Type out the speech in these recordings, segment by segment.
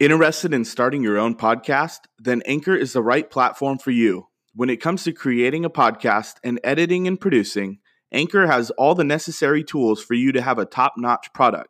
Interested in starting your own podcast? Then Anchor is the right platform for you. When it comes to creating a podcast and editing and producing, Anchor has all the necessary tools for you to have a top notch product.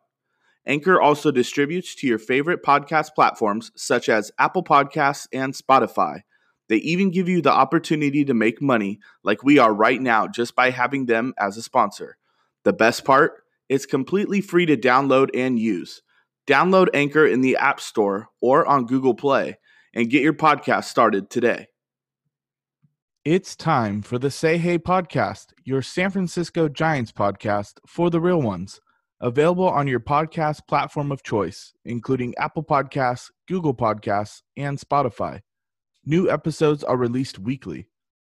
Anchor also distributes to your favorite podcast platforms such as Apple Podcasts and Spotify. They even give you the opportunity to make money like we are right now just by having them as a sponsor. The best part? It's completely free to download and use. Download Anchor in the App Store or on Google Play and get your podcast started today. It's time for the Say Hey podcast, your San Francisco Giants podcast for the real ones. Available on your podcast platform of choice, including Apple Podcasts, Google Podcasts, and Spotify. New episodes are released weekly.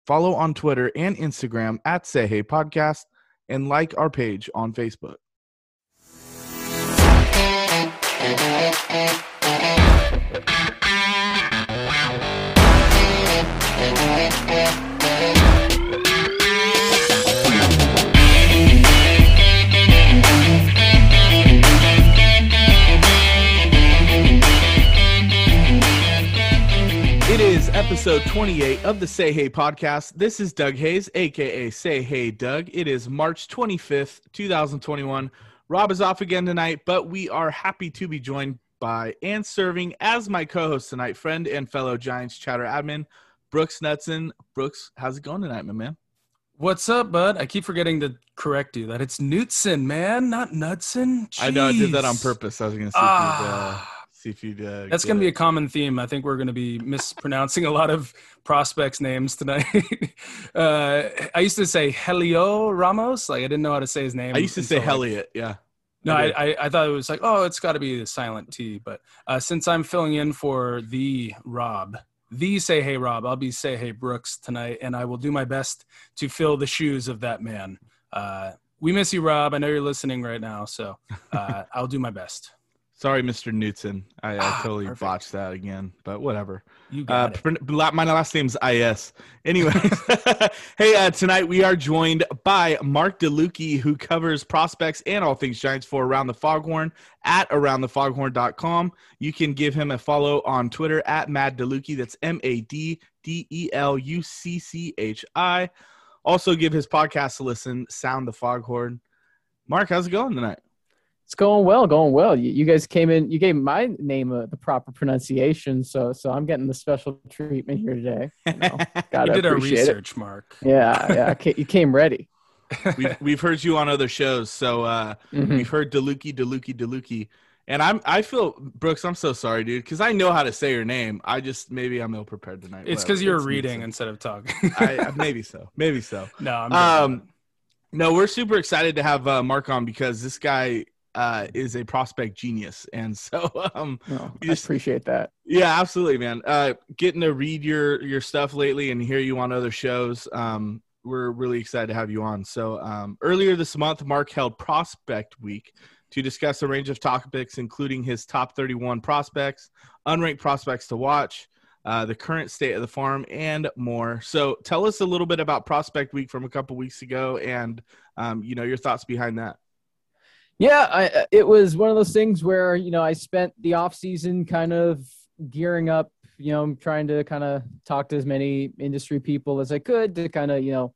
Follow on Twitter and Instagram at Say Hey Podcast and like our page on Facebook. Episode 28 of the Say Hey podcast. This is Doug Hayes, aka Say Hey Doug. It is March 25th, 2021. Rob is off again tonight, but we are happy to be joined by and serving as my co-host tonight, friend and fellow Giants chatter admin, Brooks Knudsen. Brooks, how's it going tonight, my man? What's up, bud? I keep forgetting to correct you that it's Knutson, man, not Knudsen. I know I did that on purpose. I was going to see if you'd, uh, Ah. See if you'd uh, That's going to be a common theme. I think we're going to be mispronouncing a lot of prospects' names tonight. uh, I used to say Helio Ramos. Like I didn't know how to say his name. I used to say like, yeah. No, I I. I, I thought it was like, oh, it's got to be the silent T. But uh, since I'm filling in for the Rob, the Say Hey Rob, I'll be Say Hey Brooks tonight, and I will do my best to fill the shoes of that man. Uh, we miss you, Rob. I know you're listening right now, so uh, I'll do my best. Sorry, Mr. Newton. I, I Ah, totally perfect. botched that again, but whatever. You Uh, got it. pr- my last name's Is. Anyway, hey, uh, tonight we are joined by Mark DeLucchi, who covers prospects and all things Giants for Around the Foghorn at aroundthefoghorn.com. You can give him a follow on Twitter at Mad DeLucchi. That's M A D D E L U C C H I. Also, give his podcast a listen, Sound the Foghorn. Mark, how's it going tonight? It's going well, going well. You, you guys came in. You gave my name uh, the proper pronunciation, so so I'm getting the special treatment here today. You know, gotta You did our appreciate it. research, Mark. Yeah, yeah. You came ready. we've, we've heard you on other shows, so uh, Mhm. We've heard Deluki, Deluki, Deluki. And I'm I feel Brooks, I'm so sorry, dude, because I know how to say your name. I just maybe I'm ill prepared tonight. It's because you're It's reading so- instead of talking. I, I- maybe so. Maybe so. no, I'm Um, no, we're super excited to have uh, Mark on because this guy uh, is a prospect genius, and so um, we I just- appreciate that. yeah, absolutely, man. Uh, getting to read your your stuff lately and hear you on other shows. Um, we're really excited to have you on. So um, earlier this month, Mark held Prospect Week to discuss a range of topics, including his top 31 prospects, unranked prospects to watch, uh, the current state of the farm, and more. So tell us a little bit about Prospect Week from a couple weeks ago, and um, you know your thoughts behind that. Yeah, I, uh, it was one of those things where you know I spent the off season kind of gearing up, you know, trying to kind of talk to as many industry people as I could to kind of you know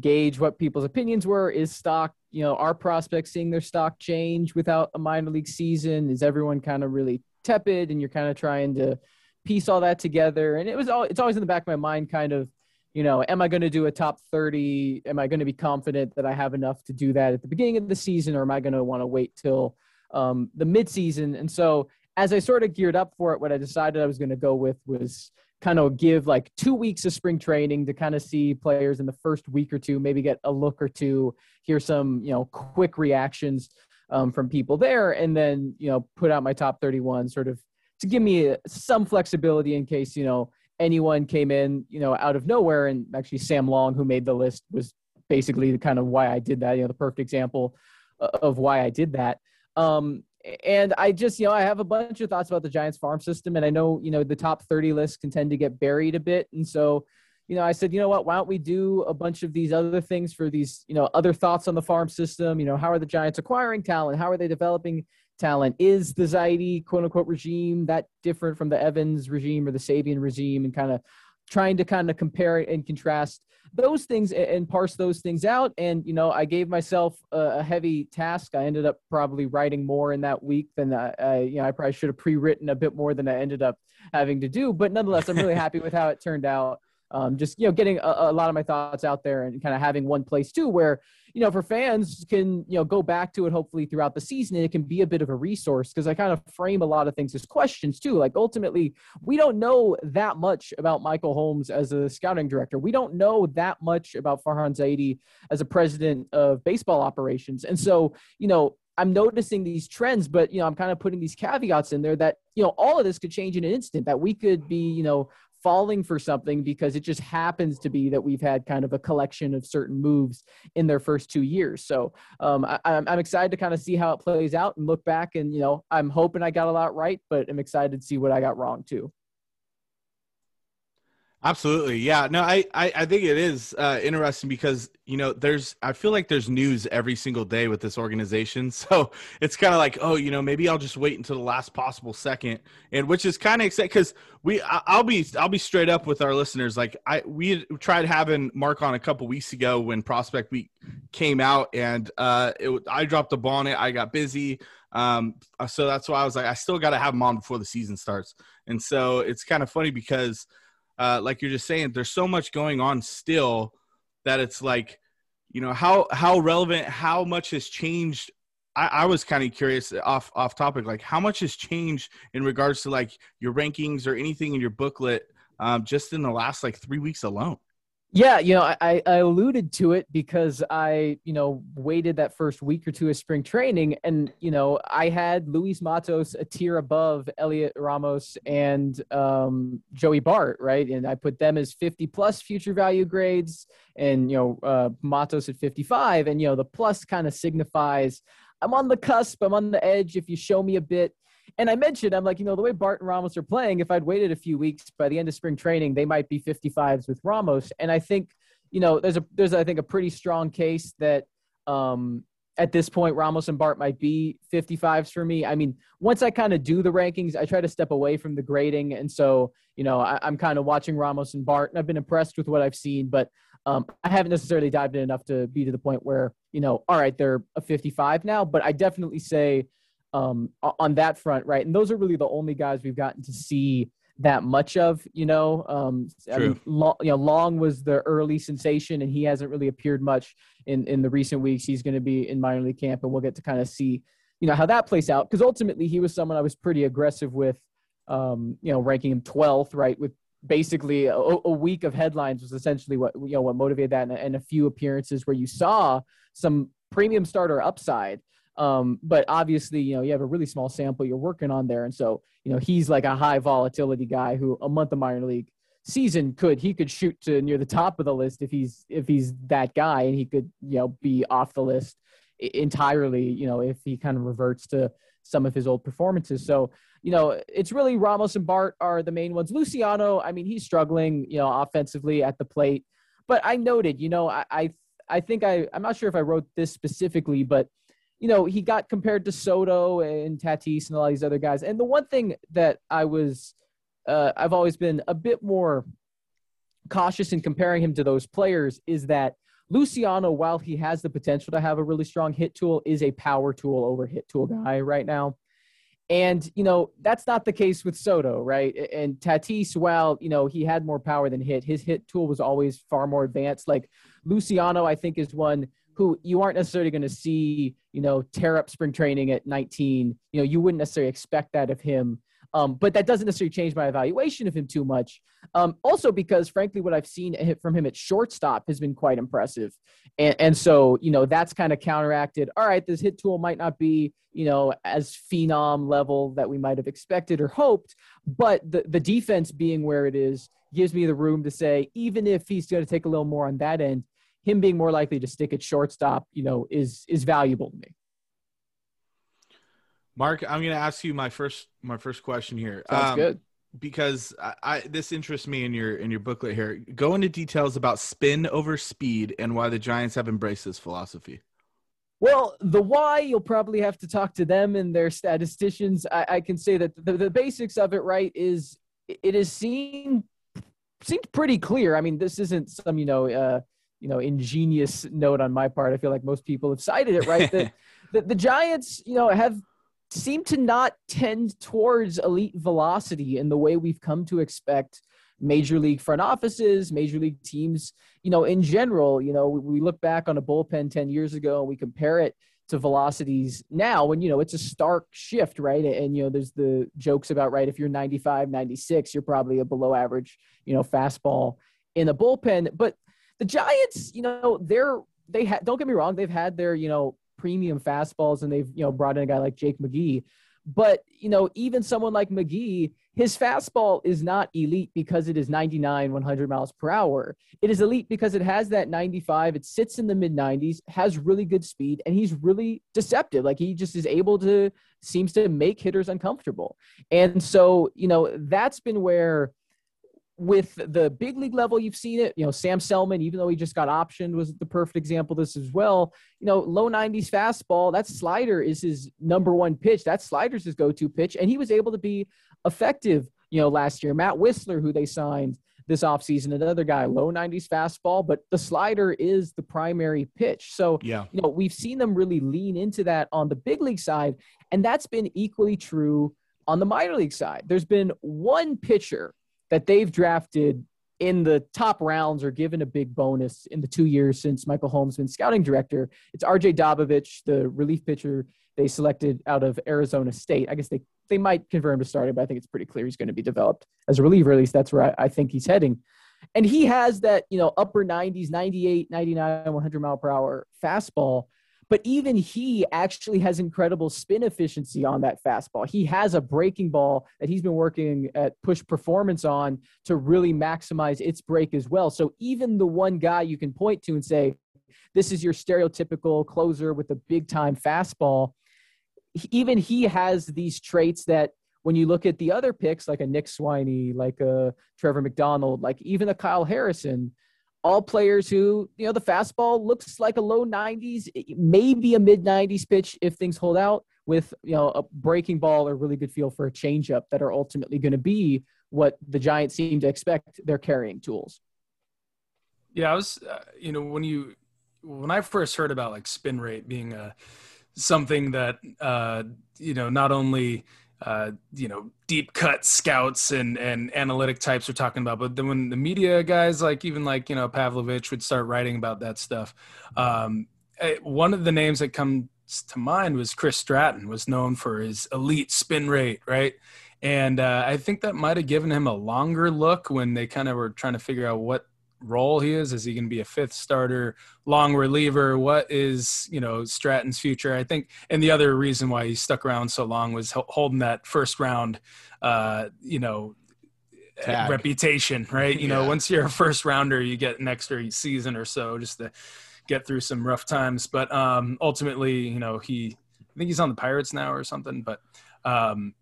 gauge what people's opinions were. Is stock, you know, are prospects seeing their stock change without a minor league season? Is everyone kind of really tepid, and you're kind of trying to piece all that together? And it was all it's always in the back of my mind, kind of you know, am I going to do a top 30? Am I going to be confident that I have enough to do that at the beginning of the season, or am I going to want to wait till um, the midseason? And so, as I sort of geared up for it, what I decided I was going to go with was kind of give like two weeks of spring training to kind of see players in the first week or two, maybe get a look or two, hear some, you know, quick reactions. um, from people there, and then you know put out my top 31, sort of to give me some flexibility in case you know anyone came in you know out of nowhere. And actually, Sam Long, who made the list, was basically the kind of why I did that. You know, the perfect example of why I did that. Um, and I just, you know, I have a bunch of thoughts about the Giants farm system, and I know, you know, the top 30 lists can tend to get buried a bit. And so, you know, I said, you know what, why don't we do a bunch of these other things for these, you know, other thoughts on the farm system? You know, how are the Giants acquiring talent? How are they developing talent? Is the Zaidi quote unquote regime that different from the Evans regime or the Sabean regime? And kind of trying to kind of compare and contrast those things and parse those things out. And, you know, I gave myself a, heavy task. I ended up probably writing more in that week than I, I, you know, I probably should have pre-written a bit more than I ended up having to do. But nonetheless, I'm really happy with how it turned out um, just you know getting a, a, lot of my thoughts out there and kind of having one place too where you know for fans can you know go back to it hopefully throughout the season and it can be a bit of a resource because i kind of frame a lot of things as questions too like ultimately we don't know that much about michael holmes as a scouting director we don't know that much about farhan zaidi as a president of baseball operations and so you know I'm noticing these trends, but you know, I'm kind of putting these caveats in there that you know all of this could change in an instant. That we could be you know falling for something because it just happens to be that we've had kind of a collection of certain moves in their first two years. So um, I, I'm excited to kind of see how it plays out and look back. And, you know, I'm hoping I got a lot right, but I'm excited to see what I got wrong too. Absolutely. Yeah. No, I, I, I think it is uh, interesting because, you know, there's, I feel like there's news every single day with this organization. So it's kind of like, oh, you know, maybe I'll just wait until the last possible second. And which is kind of exciting because we, I'll be, I'll be straight up with our listeners. Like I, we tried having Mark on a couple weeks ago when Prospect Week came out and uh, it, I dropped the ball on it. I got busy. Um, so that's why I was like, I still got to have him on before the season starts. And so it's kind of funny because, uh, like you're just saying, there's so much going on still that it's like, you know, how how relevant, how much has changed. I, I was kind of curious off off topic, like how much has changed in regards to like your rankings or anything in your booklet um, just in the last like three weeks alone. Yeah, you know, I, I alluded to it because I, you know, waited that first week or two of spring training, and you know, I had Luis Matos a tier above Heliot Ramos and um, Joey Bart, right? And I put them as 50 plus future value grades, and you know, uh, Matos at 55, and you know, the plus kind of signifies I'm on the cusp, I'm on the edge. If you show me a bit, and I mentioned, I'm like, you know, the way Bart and Ramos are playing, if I'd waited a few weeks by the end of spring training, they might be 55s with Ramos. And I think, you know, there's a there's I think a pretty strong case that um, at this point Ramos and Bart might be 55s for me. I mean, once I kind of do the rankings, I try to step away from the grading, and so you know, I, am kind of watching Ramos and Bart, and I've been impressed with what I've seen, but um, I haven't necessarily dived in enough to be to the point where you know, all right, they're a 55 now, but I definitely say um, on that front, right? And those are really the only guys we've gotten to see that much of, you know. Um, I mean, long, you know, Long was the early sensation, and he hasn't really appeared much in in the recent weeks. He's going to be in minor league camp, and we'll get to kind of see, you know, how that plays out. Because ultimately, he was someone I was pretty aggressive with, um, you know, ranking him 12th, right, with basically a, a, week of headlines was essentially what you know what motivated that, and, and a few appearances where you saw some premium starter upside. Um, but obviously, you know, you have a really small sample you're working on there. And so, you know, he's like a high volatility guy who a month of minor league season could he could shoot to near the top of the list if he's if he's that guy and he could you know be off the list entirely you know if he kind of reverts to some of his old performances. So you know it's really ramos and bart are the main ones. Luciano i mean he's struggling you know offensively at the plate. But i noted you know i i, I think i i'm not sure if i wrote this specifically but you know, he got compared to Soto and Tatis and all these other guys. And the one thing that I was, uh, I've always been a bit more cautious in comparing him to those players is that Luciano, while he has the potential to have a really strong hit tool, is a power tool over hit tool guy right now. And, you know, that's not the case with Soto, right? And Tatis, while, you know, he had more power than hit, his hit tool was always far more advanced. Like Luciano, I think, is one who you aren't necessarily going to see, you know, tear up spring training at 19. You know, you wouldn't necessarily expect that of him. Um, but that doesn't necessarily change my evaluation of him too much. Um, also, because frankly, what I've seen from him at shortstop has been quite impressive. And, and so, you know, that's kind of counteracted. All right, this hit tool might not be, you know, as phenom level that we might have expected or hoped, but the, the defense being where it is gives me the room to say, even if he's going to take a little more on that end, him being more likely to stick at shortstop, you know, is is valuable to me. Mark, I'm going to ask you my first my first question here. Sounds um, good. Because I, I, this interests me in your in your booklet here. Go into details about spin over speed and why the Giants have embraced this philosophy. Well, the why you'll probably have to talk to them and their statisticians. I, I can say that the, the basics of it, right, is it is seen seemed pretty clear. I mean, this isn't some you know uh, you know ingenious note on my part. I feel like most people have cited it, right? that the, the Giants, you know, have seem to not tend towards elite velocity in the way we've come to expect major league front offices, major league teams, you know, in general, you know, we, look back on a bullpen 10 years ago and we compare it to velocities now and you know it's a stark shift right and you know there's the jokes about right if you're 95 96 you're probably a below average you know fastball in the bullpen but the giants you know they're they had don't get me wrong they've had their you know premium fastballs and they've, you know, brought in a guy like Jake McGee. But, you know, even someone like McGee, his fastball is not elite because it is 99, 100 miles per hour. It is elite because it has that 95. It sits in the mid 90s, has really good speed, and he's really deceptive. Like he just is able to, seems to make hitters uncomfortable. And so, you know, that's been where with the big league level, you've seen it. You know, Sam Selman, even though he just got optioned, was the perfect example of this as well. You know, low 90s fastball, that slider is his number one pitch. That slider's his go to pitch. And he was able to be effective, you know, last year. Matt Wisler, who they signed this offseason, another guy, low 90s fastball, but the slider is the primary pitch. So, yeah. you know, we've seen them really lean into that on the big league side. And that's been equally true on the minor league side. There's been one pitcher that they've drafted in the top rounds or given a big bonus in the two years since Michael Holmes been scouting director. It's RJ Dabovich, the relief pitcher they selected out of Arizona State. I guess they they might convert him to starting, but I think it's pretty clear he's going to be developed as a reliever. At least that's where I, I think he's heading. And he has that, you know, upper 90s, 98, 99, 100 mile per hour fastball but even he actually has incredible spin efficiency on that fastball. He has a breaking ball that he's been working at push performance on to really maximize its break as well. So even the one guy you can point to and say, this is your stereotypical closer with a big time fastball. Even he has these traits that when you look at the other picks, like a Nick Swiney, like a Trevor McDonald, like even a Kyle Harrison, all players who, you know, the fastball looks like a low 90s, maybe a mid 90s pitch if things hold out with, you know, a breaking ball or really good feel for a changeup that are ultimately going to be what the Giants seem to expect their carrying tools. Yeah, I was, uh, you know, when you, when I first heard about like spin rate being a, uh, something that, uh, you know, not only, uh, you know, deep cut scouts and, and analytic types are talking about. But then when the media guys, like even like, you know, Pavlovic would start writing about that stuff. Um, eh, one of the names that comes to mind was Chris Stratton was known for his elite spin rate. Right. And uh, I think that might've given him a longer look when they kind of were trying to figure out what role he is. Is he going to be a fifth starter, long reliever? What is you know Stratton's future? I think, and the other reason why he stuck around so long was holding that first round, uh, you know, Tag. reputation, right? You yeah. know, once you're a first rounder, you get an extra season or so just to get through some rough times. But um, ultimately, you know, he I think he's on the Pirates now or something. But um,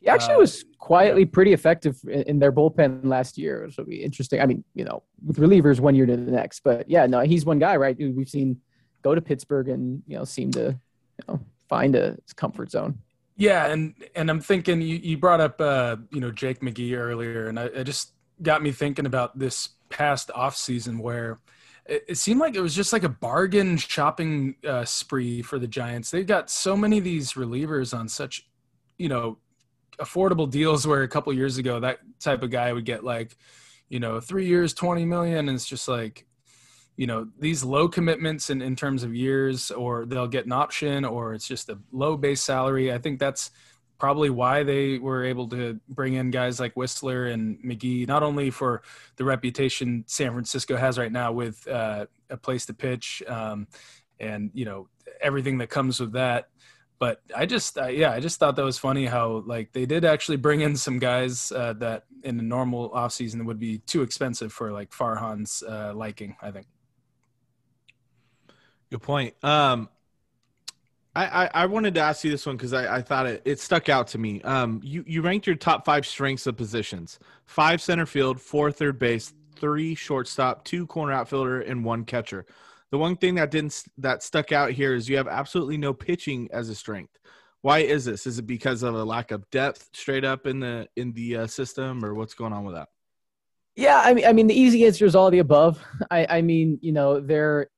he actually uh, was quietly pretty effective in their bullpen last year, which will be interesting. I mean, you know, with relievers one year to the next, but yeah, no, he's one guy, right? We've seen go to Pittsburgh and you know seem to you know find a comfort zone. Yeah, and and I'm thinking you, you brought up uh, you know Jake McGee earlier, and I, it just got me thinking about this past off season where it, it seemed like it was just like a bargain shopping uh, spree for the Giants. They've got so many of these relievers on such you know affordable deals where a couple years ago that type of guy would get like you know three years 20 million and it's just like you know these low commitments in, in terms of years or they'll get an option or it's just a low base salary i think that's probably why they were able to bring in guys like Wisler and McGee, not only for the reputation San Francisco has right now with uh, a place to pitch um, and you know everything that comes with that. But I just, uh, yeah, I just thought that was funny how like they did actually bring in some guys uh, that in a normal offseason would be too expensive for like Farhan's uh, liking. I think. Good point. Um, I, I, I wanted to ask you this one because I, I thought it, it stuck out to me. Um, you, you ranked your top five strengths of positions five center field, four third base, three shortstop, two corner outfielder, and one catcher. The one thing that didn't that stuck out here is you have absolutely no pitching as a strength. Why is this? Is it because of a lack of depth straight up in the in the uh, system, or what's going on with that? Yeah, I mean, I mean, the easy answer is all the above. I, I mean, you know, there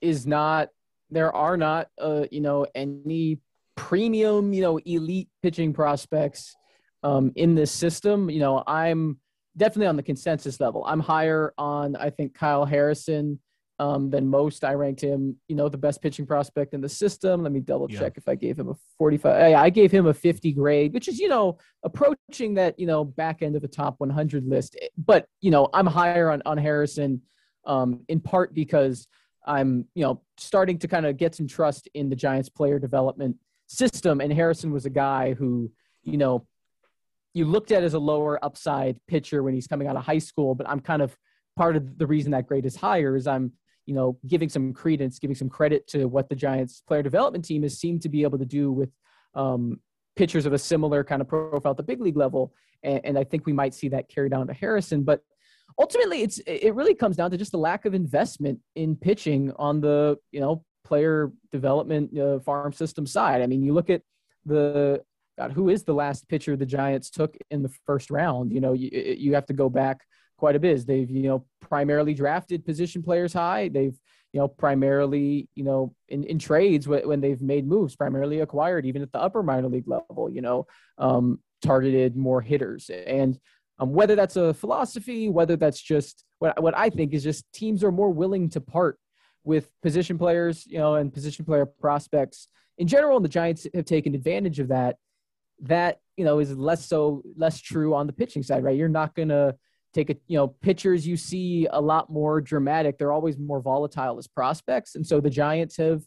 is not there are not uh, you know any premium you know elite pitching prospects um, in this system. You know, I'm definitely on the consensus level. I'm higher on I think Kyle Harrison um, than most. I ranked him, you know, the best pitching prospect in the system. Let me double check yeah. if I gave him a 45. I gave him a 50 grade, which is, you know, approaching that, you know, back end of the top 100 list. But, you know, I'm higher on, on Harrison um, in part because I'm, you know, starting to kind of get some trust in the Giants player development system. And Harrison was a guy who, you know, you looked at as a lower upside pitcher when he's coming out of high school, but I'm kind of part of the reason that grade is higher is I'm, you know, giving some credence, giving some credit to what the Giants player development team has seemed to be able to do with um, pitchers of a similar kind of profile at the big league level. And, and I think we might see that carry down to Harrison. But ultimately it's it really comes down to just the lack of investment in pitching on the you know player development uh, farm system side. I mean, you look at the God, who is the last pitcher the Giants took in the first round? You know, you you have to go back quite a bit. They've you know primarily drafted position players high. They've you know primarily you know in, in trades when they've made moves, primarily acquired even at the upper minor league level. You know, um, targeted more hitters and um, whether that's a philosophy, whether that's just what, what I think is just teams are more willing to part with position players, you know, and position player prospects in general. And the Giants have taken advantage of that. That, you know, is less so, less true on the pitching side, right? You're not to take a, you know, pitchers you see a lot more dramatic. They're always more volatile as prospects. And so the Giants have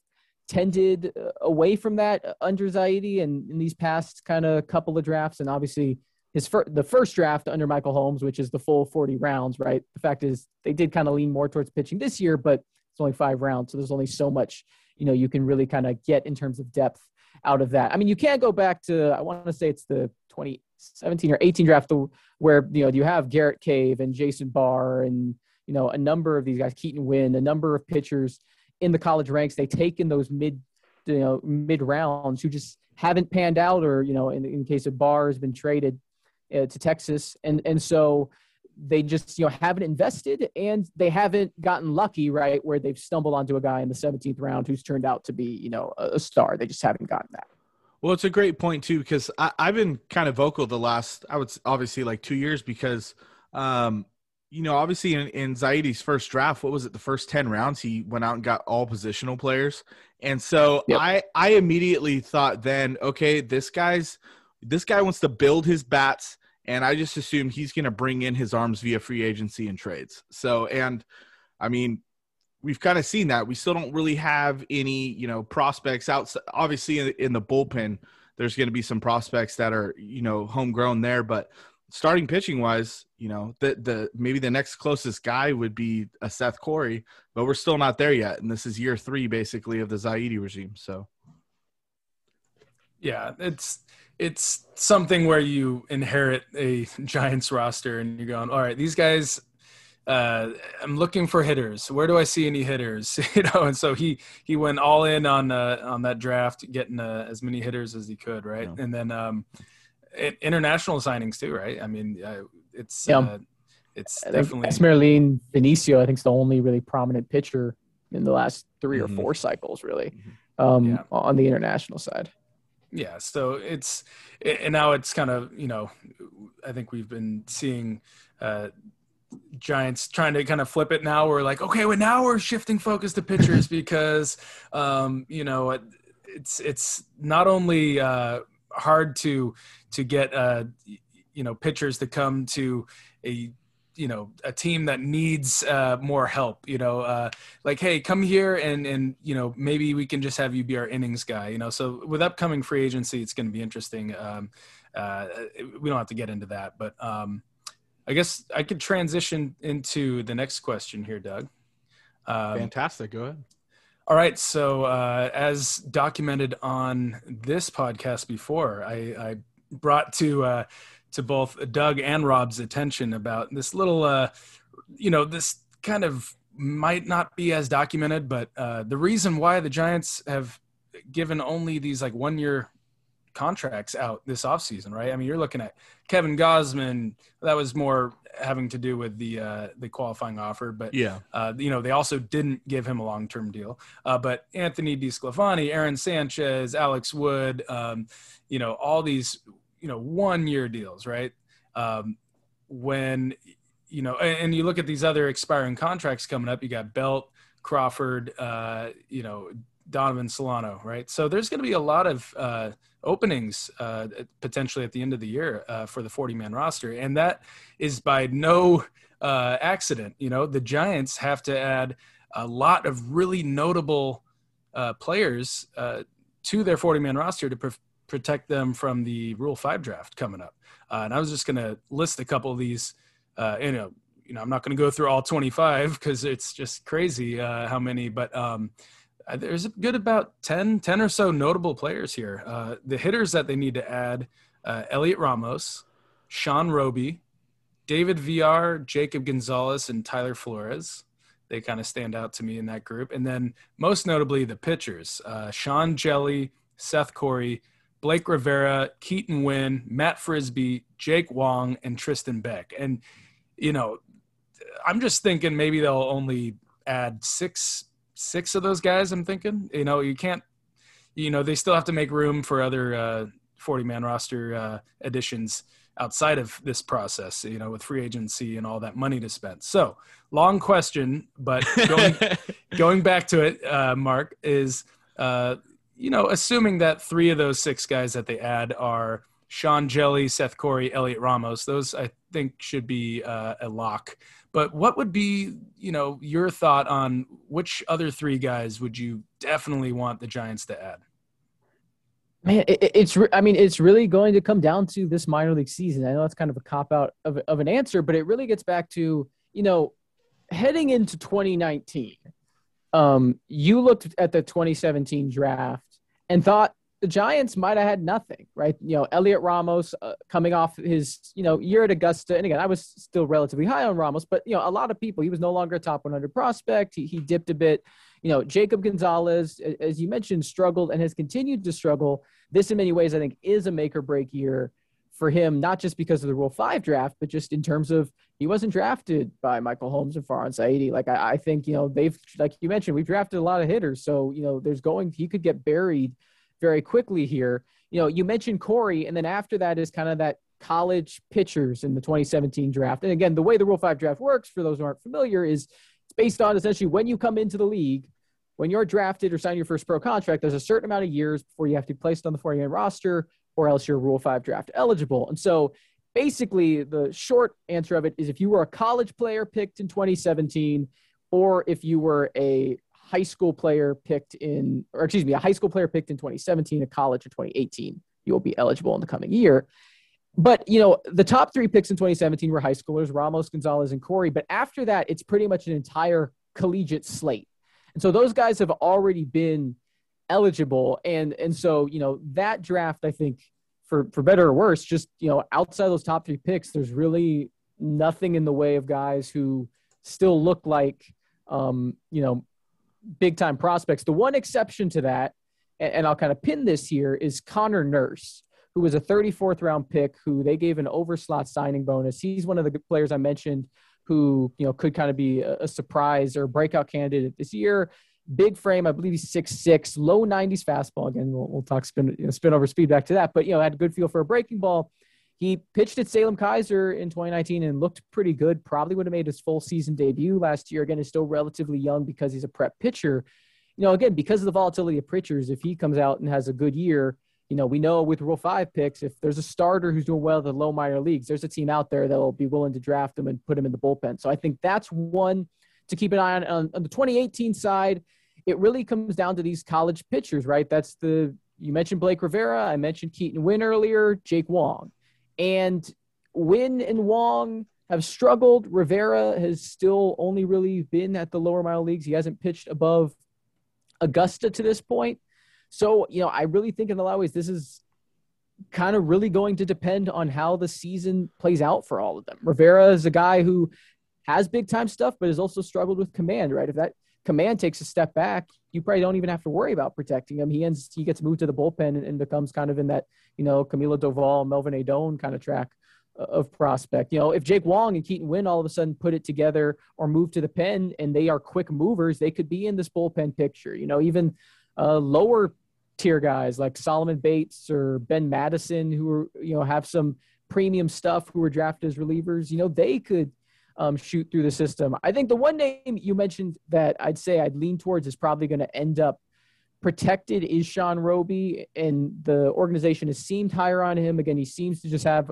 tended uh, away from that under Zaidi and in these past kind of couple of drafts. And obviously, his fir- the first draft under Michael Holmes, which is the full 40 rounds, right? The fact is they did kind of lean more towards pitching this year, but it's only five rounds, so there's only so much you know you can really kind of get in terms of depth out of that. I mean, you can't go back to I want to say it's the 2017 or 18 draft where you know you have Garrett Cave and Jason Bahr and you know a number of these guys, Keaton Winn, a number of pitchers in the college ranks. They take in those mid you know mid rounds who just haven't panned out, or you know in, in case of Bahr has been traded uh, to Texas, and and so they just you know haven't invested and they haven't gotten lucky right where they've stumbled onto a guy in the 17th round who's turned out to be you know a, star. They just haven't gotten that. Well it's a great point too because I, have been kind of vocal the last i would obviously like two years because um you know obviously in, in zaidi's first draft what was it the first 10 rounds he went out and got all positional players. And so yep. i i immediately thought then okay this guy's this guy wants to build his bats and I just assume he's going to bring in his arms via free agency and trades. So, and I mean, we've kind of seen that. We still don't really have any, you know, prospects outside. Obviously, in, in the bullpen, there's going to be some prospects that are, you know, homegrown there, but starting pitching wise, you know, the the maybe the next closest guy would be a Seth Corry, but we're still not there yet, and this is year three basically of the Zaidi regime. So, yeah, it's it's something where you inherit a Giants roster and you're going, all right, these guys. Uh, I'm looking for hitters. Where do I see any hitters? you know, and so he he went all in on uh, on that draft, getting uh, as many hitters as he could, right? Yeah. And then um, it, international signings too, right? I mean, uh, it's yeah. Uh, it's definitely Esmerlin Vinicio. I think is the only really prominent pitcher in the last 3 mm-hmm. or four cycles, really, mm-hmm. um, yeah. on the international side. Yeah, so it's and now it's kind of you know, I think we've been seeing uh, Giants trying to kind of flip it now. We're like, okay, well now we're shifting focus to pitchers because um, you know it's it's not only uh, hard to to get uh, you know pitchers to come to a you know a team that needs uh, more help you know uh, like hey come here and and you know maybe we can just have you be our innings guy you know? So with upcoming free agency it's going to be interesting um, uh, we don't have to get into that but um, i guess i could transition into the next question here doug. Um, fantastic go ahead. All right so uh, as documented on this podcast before i, I brought to uh, to both Doug and Rob's attention about this little, uh, you know, this kind of might not be as documented, but uh, the reason why the Giants have given only these like one year contracts out this offseason, right? I mean, you're looking at Kevin Gausman. That was more having to do with the uh, the qualifying offer, but yeah, uh, you know they also didn't give him a long term deal. Uh, but Anthony DeSclafani, Aaron Sanchez, Alex Wood, um, you know, all these you know one year deals, right? Um, when you know, and, and, you look at these other expiring contracts coming up, you got Belt, Crawford, uh, you know, Donovan Solano, right? So there's going to be a lot of uh, openings uh, potentially at the end of the year uh, for the 40 man roster, and that is by no uh, accident. You know, the Giants have to add a lot of really notable uh, players uh, to their 40 man roster to protect them from the Rule Five draft coming up. Uh, and I was just going to list a couple of these. Uh, you know, you know, I'm not going to go through all 25 because it's just crazy uh, how many. But um, uh, there's a good about 10, 10 or so notable players here. Uh, the hitters that they need to add: uh, Heliot Ramos, Sean Roby, David Villar, Jacob Gonzalez, and Tyler Flores. They kind of stand out to me in that group. And then most notably the pitchers: Sean Hjelle, Seth Corry, Blake Rivera, Keaton Winn, Matt Frisbee, Jake Wong, and Tristan Beck. And, you know, I'm just thinking maybe they'll only add six six of those guys. I'm thinking, you know, you can't, you know, they still have to make room for other uh, 40 man roster uh, additions outside of this process, you know, with free agency and all that money to spend. So, long question, but going, going back to it, uh, Mark, is uh, you know, assuming that three of those six guys that they add are Sean Hjelle, Seth Corry, Heliot Ramos, those I think should be uh, a lock. But what would be, you know, your thought on which other three guys would you definitely want the Giants to add? Man, it, it's I mean it's really going to come down to this minor league season. I know that's kind of a cop out of, of an answer, but it really gets back to you know heading into 2019. Um, you looked at the 2017 draft and thought the Giants might have had nothing, right? You know, Heliot Ramos uh, coming off his, you know, year at Augusta. And again, I was still relatively high on Ramos, but, you know, a lot of people, he was no longer a top 100 prospect. He, he dipped a bit. You know, Jacob Gonzalez, as you mentioned, struggled and has continued to struggle. This, in many ways, I think, is a make or break year for him, not just because of the Rule 5 draft, but just in terms of he wasn't drafted by Michael Holmes and Farhan Zaidi. Like, I, I think, you know, they've, like you mentioned, we've drafted a lot of hitters. So, you know, there's going, he could get buried – very quickly here. You know, you mentioned Corry, and then after that is kind of that college pitchers in the 2017 draft. And again, the way the Rule 5 draft works, for those who aren't familiar, is it's based on essentially when you come into the league, when you're drafted or sign your first pro contract, there's a certain amount of years before you have to be placed on the 40 man roster or else you're Rule 5 draft eligible. And so basically, the short answer of it is if you were a college player picked in 2017, or if you were a high school player picked in, or excuse me, a high school player picked in 2017, a college in 2018, you will be eligible in the coming year. But, you know, the top three picks in 2017 were high schoolers, Ramos, Gonzalez, and Corry. But after that, it's pretty much an entire collegiate slate. And so those guys have already been eligible. And, and so, you know, that draft, I think, for, for better or worse, just, you know, outside those top three picks, there's really nothing in the way of guys who still look like, um, you know, big time prospects. The one exception to that, and I'll kind of pin this here, is Connor Nurse, who was a 34th round pick who they gave an overslot signing bonus. He's one of the players I mentioned who you know could kind of be a, surprise or breakout candidate this year. Big frame, I believe he's six six, low 90s fastball. Again, we'll, we'll talk spin you know, spin over speed back to that, but you know had a good feel for a breaking ball. He pitched at Salem-Keizer in 2019 and looked pretty good. Probably would have made his full season debut last year. Again, he's still relatively young because he's a prep pitcher. You know, again, because of the volatility of pitchers, if he comes out and has a good year, you know, we know with Rule 5 picks, if there's a starter who's doing well in the low minor leagues, there's a team out there that will be willing to draft him and put him in the bullpen. So I think that's one to keep an eye on. On, on the 2018 side, it really comes down to these college pitchers, right? That's the, you mentioned Blake Rivera. I mentioned Keaton Winn earlier, Jake Wong. And Winn and Wong have struggled. Rivera has still only really been at the lower mile leagues. He hasn't pitched above Augusta to this point. So, you know, I really think in a lot of ways this is kind of really going to depend on how the season plays out for all of them. Rivera is a guy who has big time stuff, but has also struggled with command, right? If that command takes a step back, you probably don't even have to worry about protecting him. He ends, he gets moved to the bullpen and, and becomes kind of in that, you know, Camilo Doval, Melvin Adon kind of track of prospect. You know, if Jake Wong and Keaton Winn all of a sudden put it together or move to the pen and they are quick movers, they could be in this bullpen picture. You know, even uh, lower tier guys like Solomon Bates or Ben Madison, who are, you know, have some premium stuff who were drafted as relievers, you know, they could um, shoot through the system. I think the one name you mentioned that I'd say I'd lean towards is probably going to end up protected is Sean Roby, and the organization has seemed higher on him. Again, he seems to just have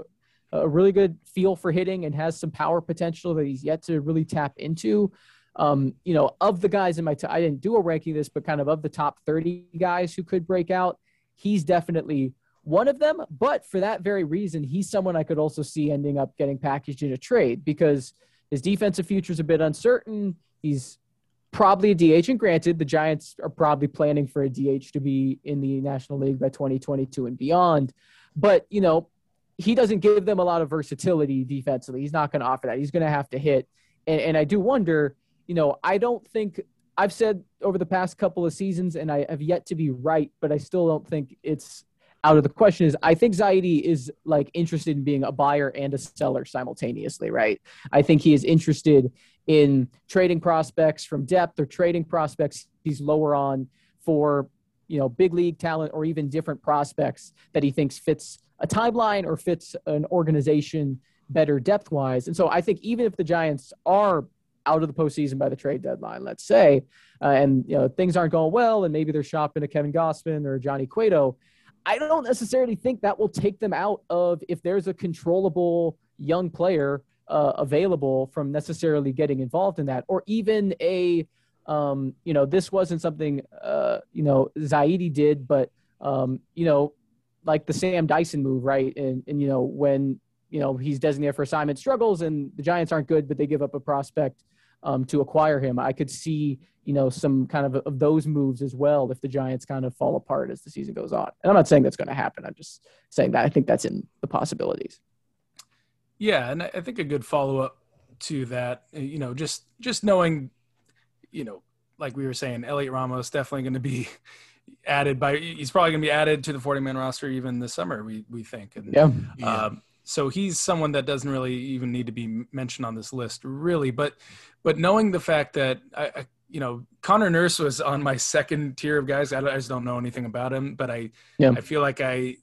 a really good feel for hitting and has some power potential that he's yet to really tap into. Um, you know, of the guys in my, I didn't do a ranking this, but kind of of the top 30 guys who could break out, he's definitely one of them. But for that very reason, he's someone I could also see ending up getting packaged in a trade because his defensive future is a bit uncertain. He's probably a DH, and granted, the Giants are probably planning for a DH to be in the National League by 2022 and beyond. But, you know, he doesn't give them a lot of versatility defensively. He's not going to offer that. He's going to have to hit. And, and I do wonder, you know, I don't think I've said over the past couple of seasons, and I have yet to be right, but I still don't think it's out of the question. Is I think Zaidi is like interested in being a buyer and a seller simultaneously, right? I think he is interested in trading prospects from depth or trading prospects he's lower on for you know big league talent or even different prospects that he thinks fits a timeline or fits an organization better depth wise. And so I think even if the Giants are out of the postseason by the trade deadline, let's say, uh, and you know things aren't going well, and maybe they're shopping to Kevin Gausman or Johnny Cueto, I don't necessarily think that will take them out of if there's a controllable young player uh, available from necessarily getting involved in that, or even a um, you know this wasn't something uh, you know Zaidi did, but um, you know like the Sam Dyson move, right? And and you know when you know he's designated for assignment struggles and the Giants aren't good, but they give up a prospect um, to acquire him. I could see you know some kind of of those moves as well if the Giants kind of fall apart as the season goes on. And I'm not saying that's going to happen. I'm just saying that I think that's in the possibilities. Yeah, and I think a good follow up to that, you know, just just knowing, you know, like we were saying, Heliot Ramos definitely going to be added by he's probably going to be added to the 40 man roster even this summer we we think and yeah. Um, so he's someone that doesn't really even need to be mentioned on this list really but but knowing the fact that I, I you know Connor Nurse was on my second tier of guys I, I, just don't know anything about him but I yeah. I feel like I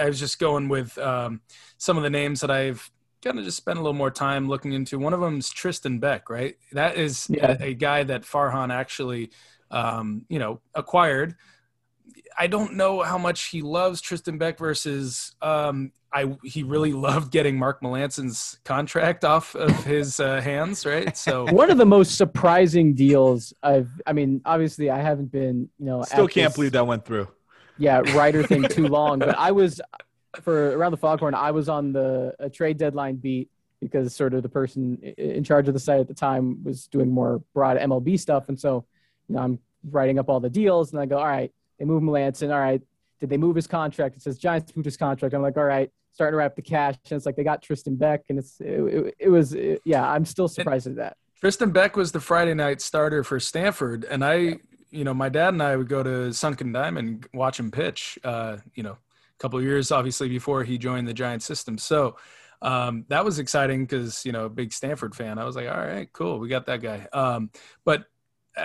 I was just going with um, some of the names that I've kind of just spent a little more time looking into. One of them is Tristan Beck, right? That is yeah. a, a, guy that Farhan actually, um, you know, acquired I don't know how much he loves Tristan Beck versus um, I. He really loved getting Mark Melancon's contract off of his uh, hands, right? So one of the most surprising deals I've. I mean, obviously, I haven't been, you know, still can't this, believe that went through. Yeah, writer thing too long, but I was for around the foghorn. I was on the trade deadline beat because sort of the person in charge of the site at the time was doing more broad MLB stuff, and so you know I'm writing up all the deals, and I go, all right they move Melancon. All right. Did they move his contract? It says Giants moved his contract. I'm like, all right, starting to wrap the cash. And it's like they got Tristan Beck, and it's it, it, it was it, yeah. I'm still surprised and at that. Tristan Beck was the Friday night starter for Stanford, and I, you know, my dad and I would go to Sunken Diamond watch him pitch. Uh, you know, a couple of years obviously before he joined the Giant system. So um, that was exciting because you know, big Stanford fan. I was like, all right, cool, we got that guy. Um, but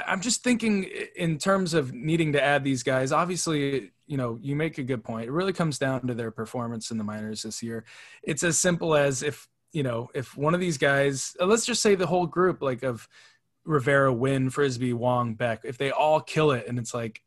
I'm just thinking in terms of needing to add these guys. Obviously, you know, you make a good point. It really comes down to their performance in the minors this year. It's as simple as if, you know, if one of these guys, uh, let's just say the whole group, like of Rivera, Winn, Frisbee, Wong, Beck, if they all kill it and it's like,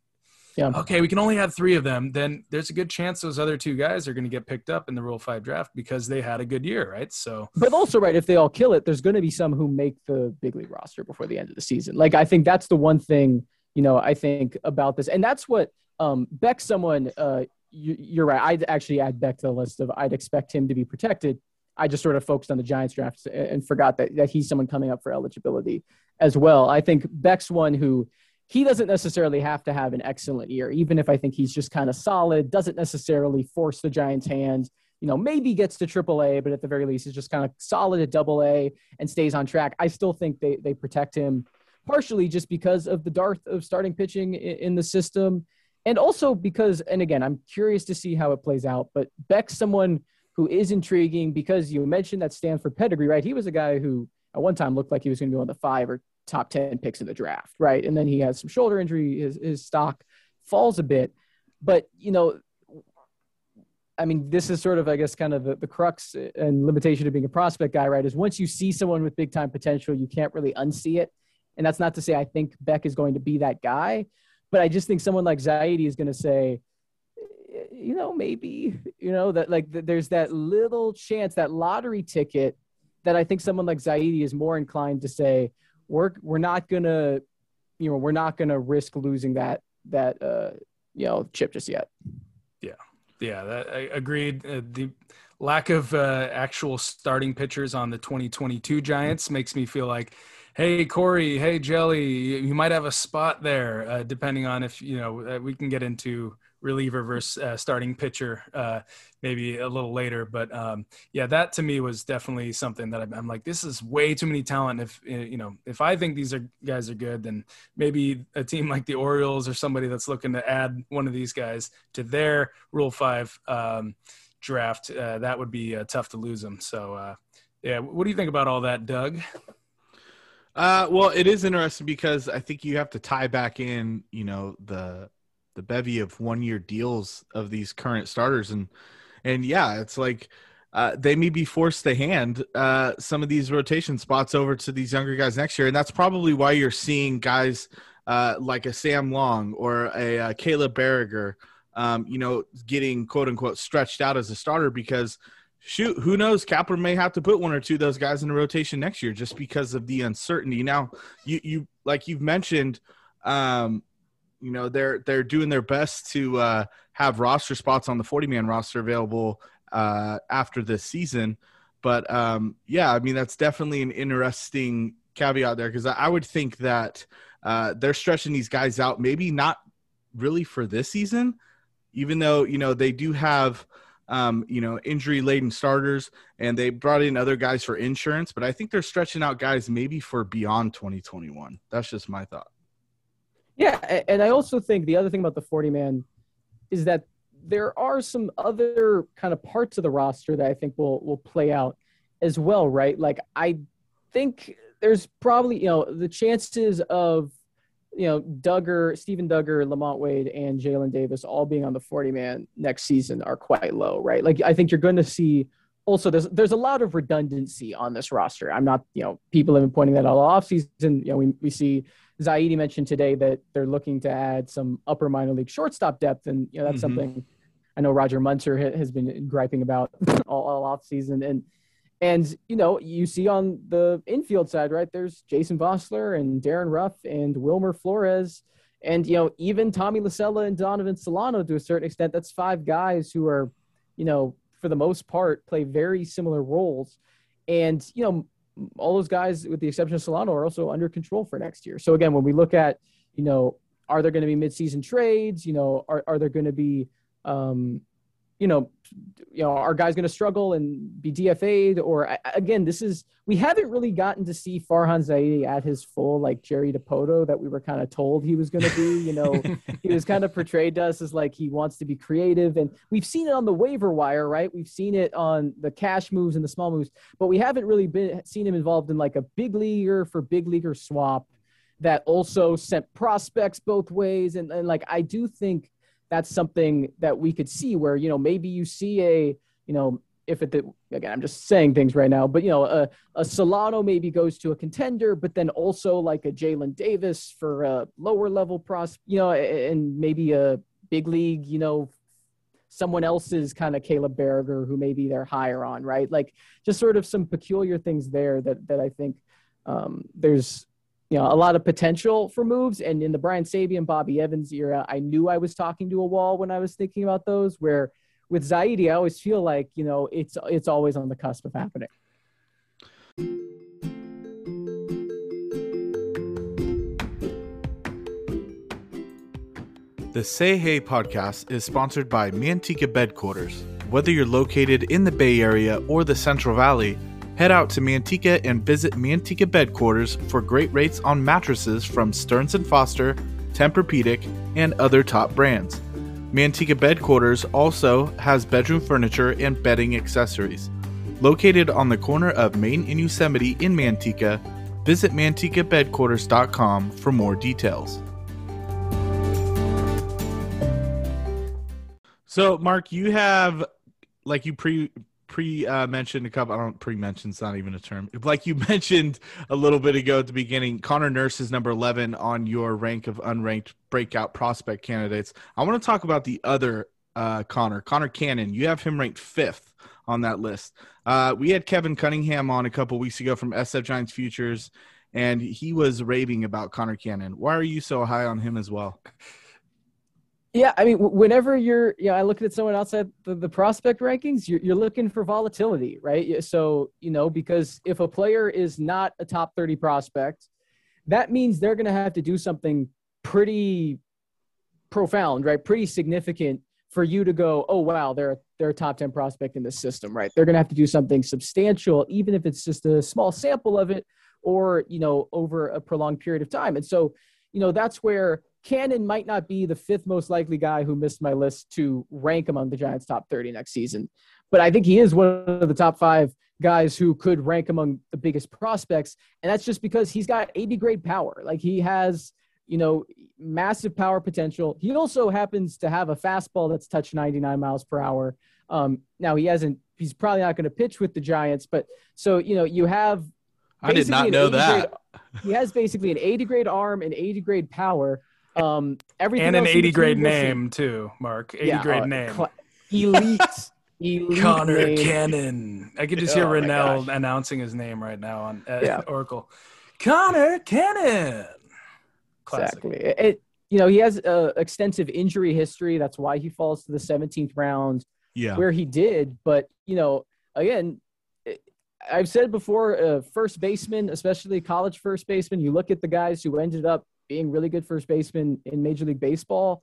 Yeah. okay, we can only have three of them, then there's a good chance those other two guys are going to get picked up in the Rule 5 draft because they had a good year, right? So, But also, right, if they all kill it, there's going to be some who make the big league roster before the end of the season. Like, I think that's the one thing, you know, I think about this. And that's what um, Beck, someone, uh, you, you're right. I'd actually add Beck to the list of I'd expect him to be protected. I just sort of focused on the Giants draft and forgot that, that he's someone coming up for eligibility as well. I think Beck's one who he doesn't necessarily have to have an excellent year, even if I think he's just kind of solid, doesn't necessarily force the Giants' hand. You know, maybe gets to AAA, but at the very least is just kind of solid at double A and stays on track. I still think they, they protect him partially just because of the dearth of starting pitching in, in the system. And also because, and again, I'm curious to see how it plays out, but Beck's someone who is intriguing because you mentioned that Stanford pedigree, right? He was a guy who at one time looked like he was going to be on the five or top 10 picks in the draft, right? And then he has some shoulder injury, his, his stock falls a bit. But, you know, I mean, this is sort of, I guess, kind of the, the crux and limitation of being a prospect guy, right? Is once you see someone with big time potential, you can't really unsee it. And that's not to say I think Beck is going to be that guy, but I just think someone like Zaidi is going to say, you know, maybe, you know, that like there's that little chance, that lottery ticket that I think someone like Zaidi is more inclined to say, we're we're not gonna, you know, we're not gonna risk losing that that uh, you know chip just yet. Yeah, yeah, that, I agreed. Uh, the lack of uh, actual starting pitchers on the 2022 Giants makes me feel like, hey Corry, hey Hjelle, you might have a spot there, uh, depending on if you know uh, we can get into reliever versus uh, starting pitcher uh, maybe a little later. But um, yeah, that to me was definitely something that I'm, I'm, like, this is way too many talent. If eh, you know, if I think these are guys are good, then maybe a team like the Orioles or somebody that's looking to add one of these guys to their Rule Five um, draft, uh, that would be uh, tough to lose them. So uh, yeah, what do you think about all that, Doug? Uh, well, it is interesting because I think you have to tie back in, you know, the the bevy of one year deals of these current starters. And and yeah it's like uh, they may be forced to hand uh, some of these rotation spots over to these younger guys next year. And that's probably why you're seeing guys uh, like a sam long or a, a caleb Baragar, um, you know getting quote unquote stretched out as a starter because shoot who knows? Kapler may have to put one or two of those guys in the rotation next year just because of the uncertainty. Now you you like you've mentioned um, you know they're they're doing their best to uh, have roster spots on the 40 man roster available uh, after this season. But um, yeah i mean that's definitely an interesting caveat there because I, would think that uh, they're stretching these guys out maybe not really for this season even though you know they do have um, you know injury laden starters and they brought in other guys for insurance but i think they're stretching out guys maybe for beyond 2021 that's just my thought yeah, and I also think the other thing about the 40 man is that there are some other kind of parts of the roster that I think will will play out as well, right? Like I think there's probably, you know, the chances of you know, Duggar, Steven Duggar, LaMonte Wade, and Jaylin Davis all being on the 40 man next season are quite low, right? Like I think you're going to see also there's there's a lot of redundancy on this roster. I'm not, you know, people have been pointing that out all offseason. You know, we, we see Zaidi mentioned today that they're looking to add some upper minor league shortstop depth, and you know that's mm-hmm. something I know Roger Munter has been griping about all, all off season. And and you know you see on the infield side, right? There's Jason Vosler and Darin Ruf and Wilmer Flores, and you know even Tommy La Stella and Donovan Solano to a certain extent. That's five guys who are, you know, for the most part, play very similar roles. And you know all those guys, with the exception of Solano, are also under control for next year. So again, when we look at, you know, are there going to be midseason trades? You know, are are there going to be, um, you know, you know, are guys going to struggle and be DFA'd? Or again, this is we haven't really gotten to see Farhan Zaidi at his full like Jerry Dipoto that we were kind of told he was going to be. You know, he was kind of portrayed to us as like he wants to be creative, and we've seen it on the waiver wire, right? We've seen it on the cash moves and the small moves, but we haven't really been seen him involved in like a big leaguer for big leaguer swap that also sent prospects both ways, and, and like I do think that's something that we could see where you know maybe you see a you know if it again, I'm just saying things right now, but you know, a, a Solano maybe goes to a contender, but then also like a Jaylin Davis for a lower level pros, you know, and maybe a big league, you know, someone else's kind of Caleb Baragar who maybe they're higher on, right? Like just sort of some peculiar things there that that I think um, there's you know a lot of potential for moves. And in the Brian Sabean, Bobby Evans era, I knew I was talking to a wall when I was thinking about those. Where with Zaidi, I always feel like you know it's it's always on the cusp of happening. The Say Hey podcast is sponsored by Manteca Bedquarters. Whether you're located in the Bay Area or the Central Valley, head out to Manteca and visit Manteca Bedquarters for great rates on mattresses from Stearns & Foster, Tempur-Pedic, and other top brands. Manteca Bedquarters also has bedroom furniture and bedding accessories. Located on the corner of Main and Yosemite in Manteca, visit mantecabedquarters.com for more details. So, Mark, you have like you pre pre uh, mentioned a couple. I don't pre mention. It's not even a term. Like you mentioned a little bit ago at the beginning, Connor Nurse is number eleven on your rank of unranked breakout prospect candidates. I want to talk about the other uh, Connor, Connor Cannon. You have him ranked fifth on that list. Uh, we had Kevin Cunningham on a couple weeks ago from SF Giants Futures, and he was raving about Connor Cannon. Why are you so high on him as well? Yeah, I mean, whenever you're, you know, I look at someone outside the, the prospect rankings, you're, you're looking for volatility, right? So, you know, because if a player is not a top 30 prospect, that means they're going to have to do something pretty profound, right? Pretty significant for you to go, oh, wow, they're, they're a top 10 prospect in the system, right? They're going to have to do something substantial, even if it's just a small sample of it or, you know, over a prolonged period of time. And so, you know, that's where Cannon might not be the fifth most likely guy who missed my list to rank among the Giants' top 30 next season. But I think he is one of the top five guys who could rank among the biggest prospects. And that's just because he's got 80 grade power. Like he has, you know, massive power potential. He also happens to have a fastball that's touched 99 miles per hour. Um, now he hasn't, he's probably not going to pitch with the Giants, but so, you know, you have. I did not know that. Grade, he has basically an 80 grade arm and 80 grade power um, everything and an 80 grade name too, Mark. 80 yeah, grade uh, name. Cl- elite. elite Connor name. Cannon. I could just hear oh Renel announcing his name right now on uh, yeah. Oracle. Connor Cannon. Classic. Exactly. It, you know, he has uh, extensive injury history. That's why he falls to the 17th round. Yeah. Where he did, but you know, again, I've said before, uh, first baseman, especially college first baseman, you look at the guys who ended up being really good first baseman in Major League Baseball.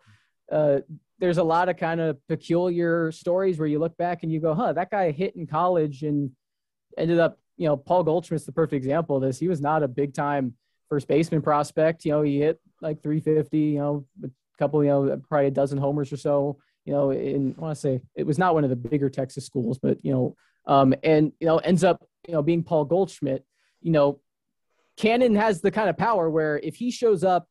Uh, there's a lot of kind of peculiar stories where you look back and you go, huh, that guy hit in college and ended up, you know, Paul Goldschmidt's the perfect example of this. He was not a big time first baseman prospect. You know, he hit like 350, you know, a couple, you know, probably a dozen homers or so, you know, in, I want to say it was not one of the bigger Texas schools, but, you know, um, and, you know, ends up, you know, being Paul Goldschmidt, you know, Cannon has the kind of power where if he shows up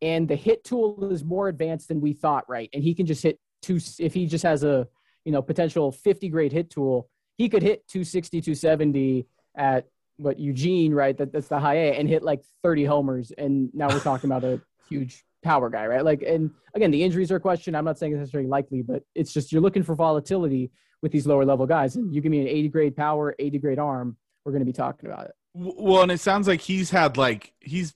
and the hit tool is more advanced than we thought, right? And he can just hit two, if he just has a, you know, potential 50 grade hit tool, he could hit 260, 270 at what Eugene, right? That, that's the high A and hit like 30 homers. And now we're talking about a huge power guy, right? Like, and again, the injuries are a question. I'm not saying it's necessarily likely, but it's just you're looking for volatility with these lower level guys. And you give me an 80 grade power, 80 grade arm, we're going to be talking about it. Well, and it sounds like he's had like he's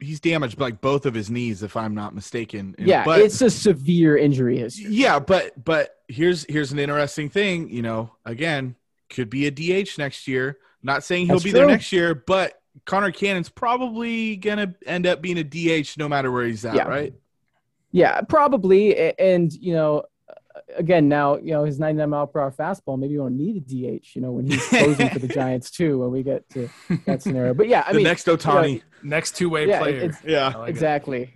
he's damaged like both of his knees, if I'm not mistaken. Yeah, but, it's a severe injury history. Yeah, but but here's here's an interesting thing. You know, again, could be a DH next year. Not saying he'll That's be true. there next year, but Connor Cannon's probably gonna end up being a DH no matter where he's at, yeah. right? Yeah, probably. And you know, again, now you know his 99 mile per hour fastball. Maybe you won't need a DH. You know when he's closing for the Giants too. When we get to that scenario, but yeah, I the mean, next Ohtani, you know, next two way yeah, player. Yeah, like exactly. It.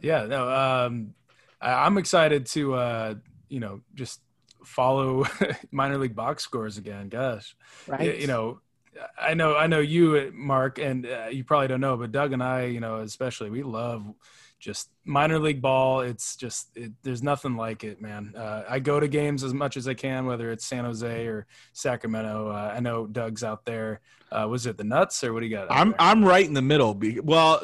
Yeah, no, um, I'm excited to uh, you know just follow minor league box scores again. Gosh, right? You know, I know, I know you, Mark, and uh, you probably don't know, but Doug and I, you know, especially, we love just minor league ball. It's just it, there's nothing like it, man. Uh, I go to games as much as I can, whether it's San Jose or Sacramento. Uh, I know Doug's out there. Uh, was it the Nuts or what do you got? I'm there? I'm right in the middle. Well,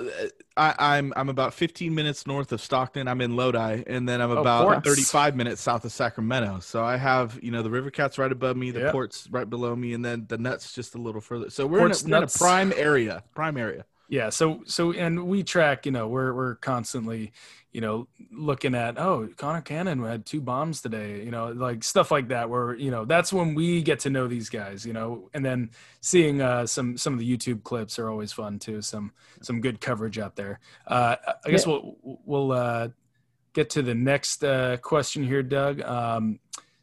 I, I'm I'm about 15 minutes north of Stockton. I'm in Lodi, and then I'm Oh, about ports. 35 minutes south of Sacramento. So I have you know the River Cats right above me, the Yeah. ports right below me, and then the Nuts just a little further. So we're, in a, we're in a prime area, prime area. Yeah. So so and we track. You know, we're we're constantly, you know, looking at oh Connor Cannon had two bombs today. You know, like stuff like that. Where you know that's when we get to know these guys. You know, and then seeing uh, some some of the YouTube clips are always fun too. Some some good coverage out there. Uh, I guess we'll we'll uh, get to the next uh, question here, Doug. Um,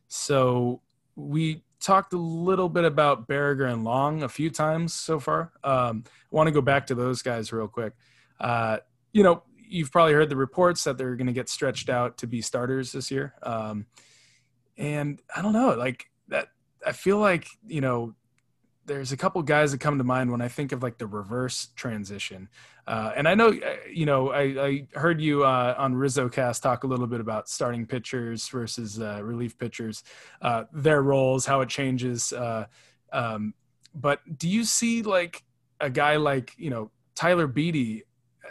so we talked a little bit about Baragar and Long a few times so far. Um, I want to go back to those guys real quick. Uh, you know, you've probably heard the reports that they're going to get stretched out to be starters this year. Um, and I don't know, like that. I feel like you know, there's a couple guys that come to mind when I think of like the reverse transition. Uh, and I know, uh, you know, I, I heard you uh, on Rizzo Cast talk a little bit about starting pitchers versus uh, relief pitchers, uh, their roles, how it changes. Uh, um, but do you see like a guy like you know Tyler Beede?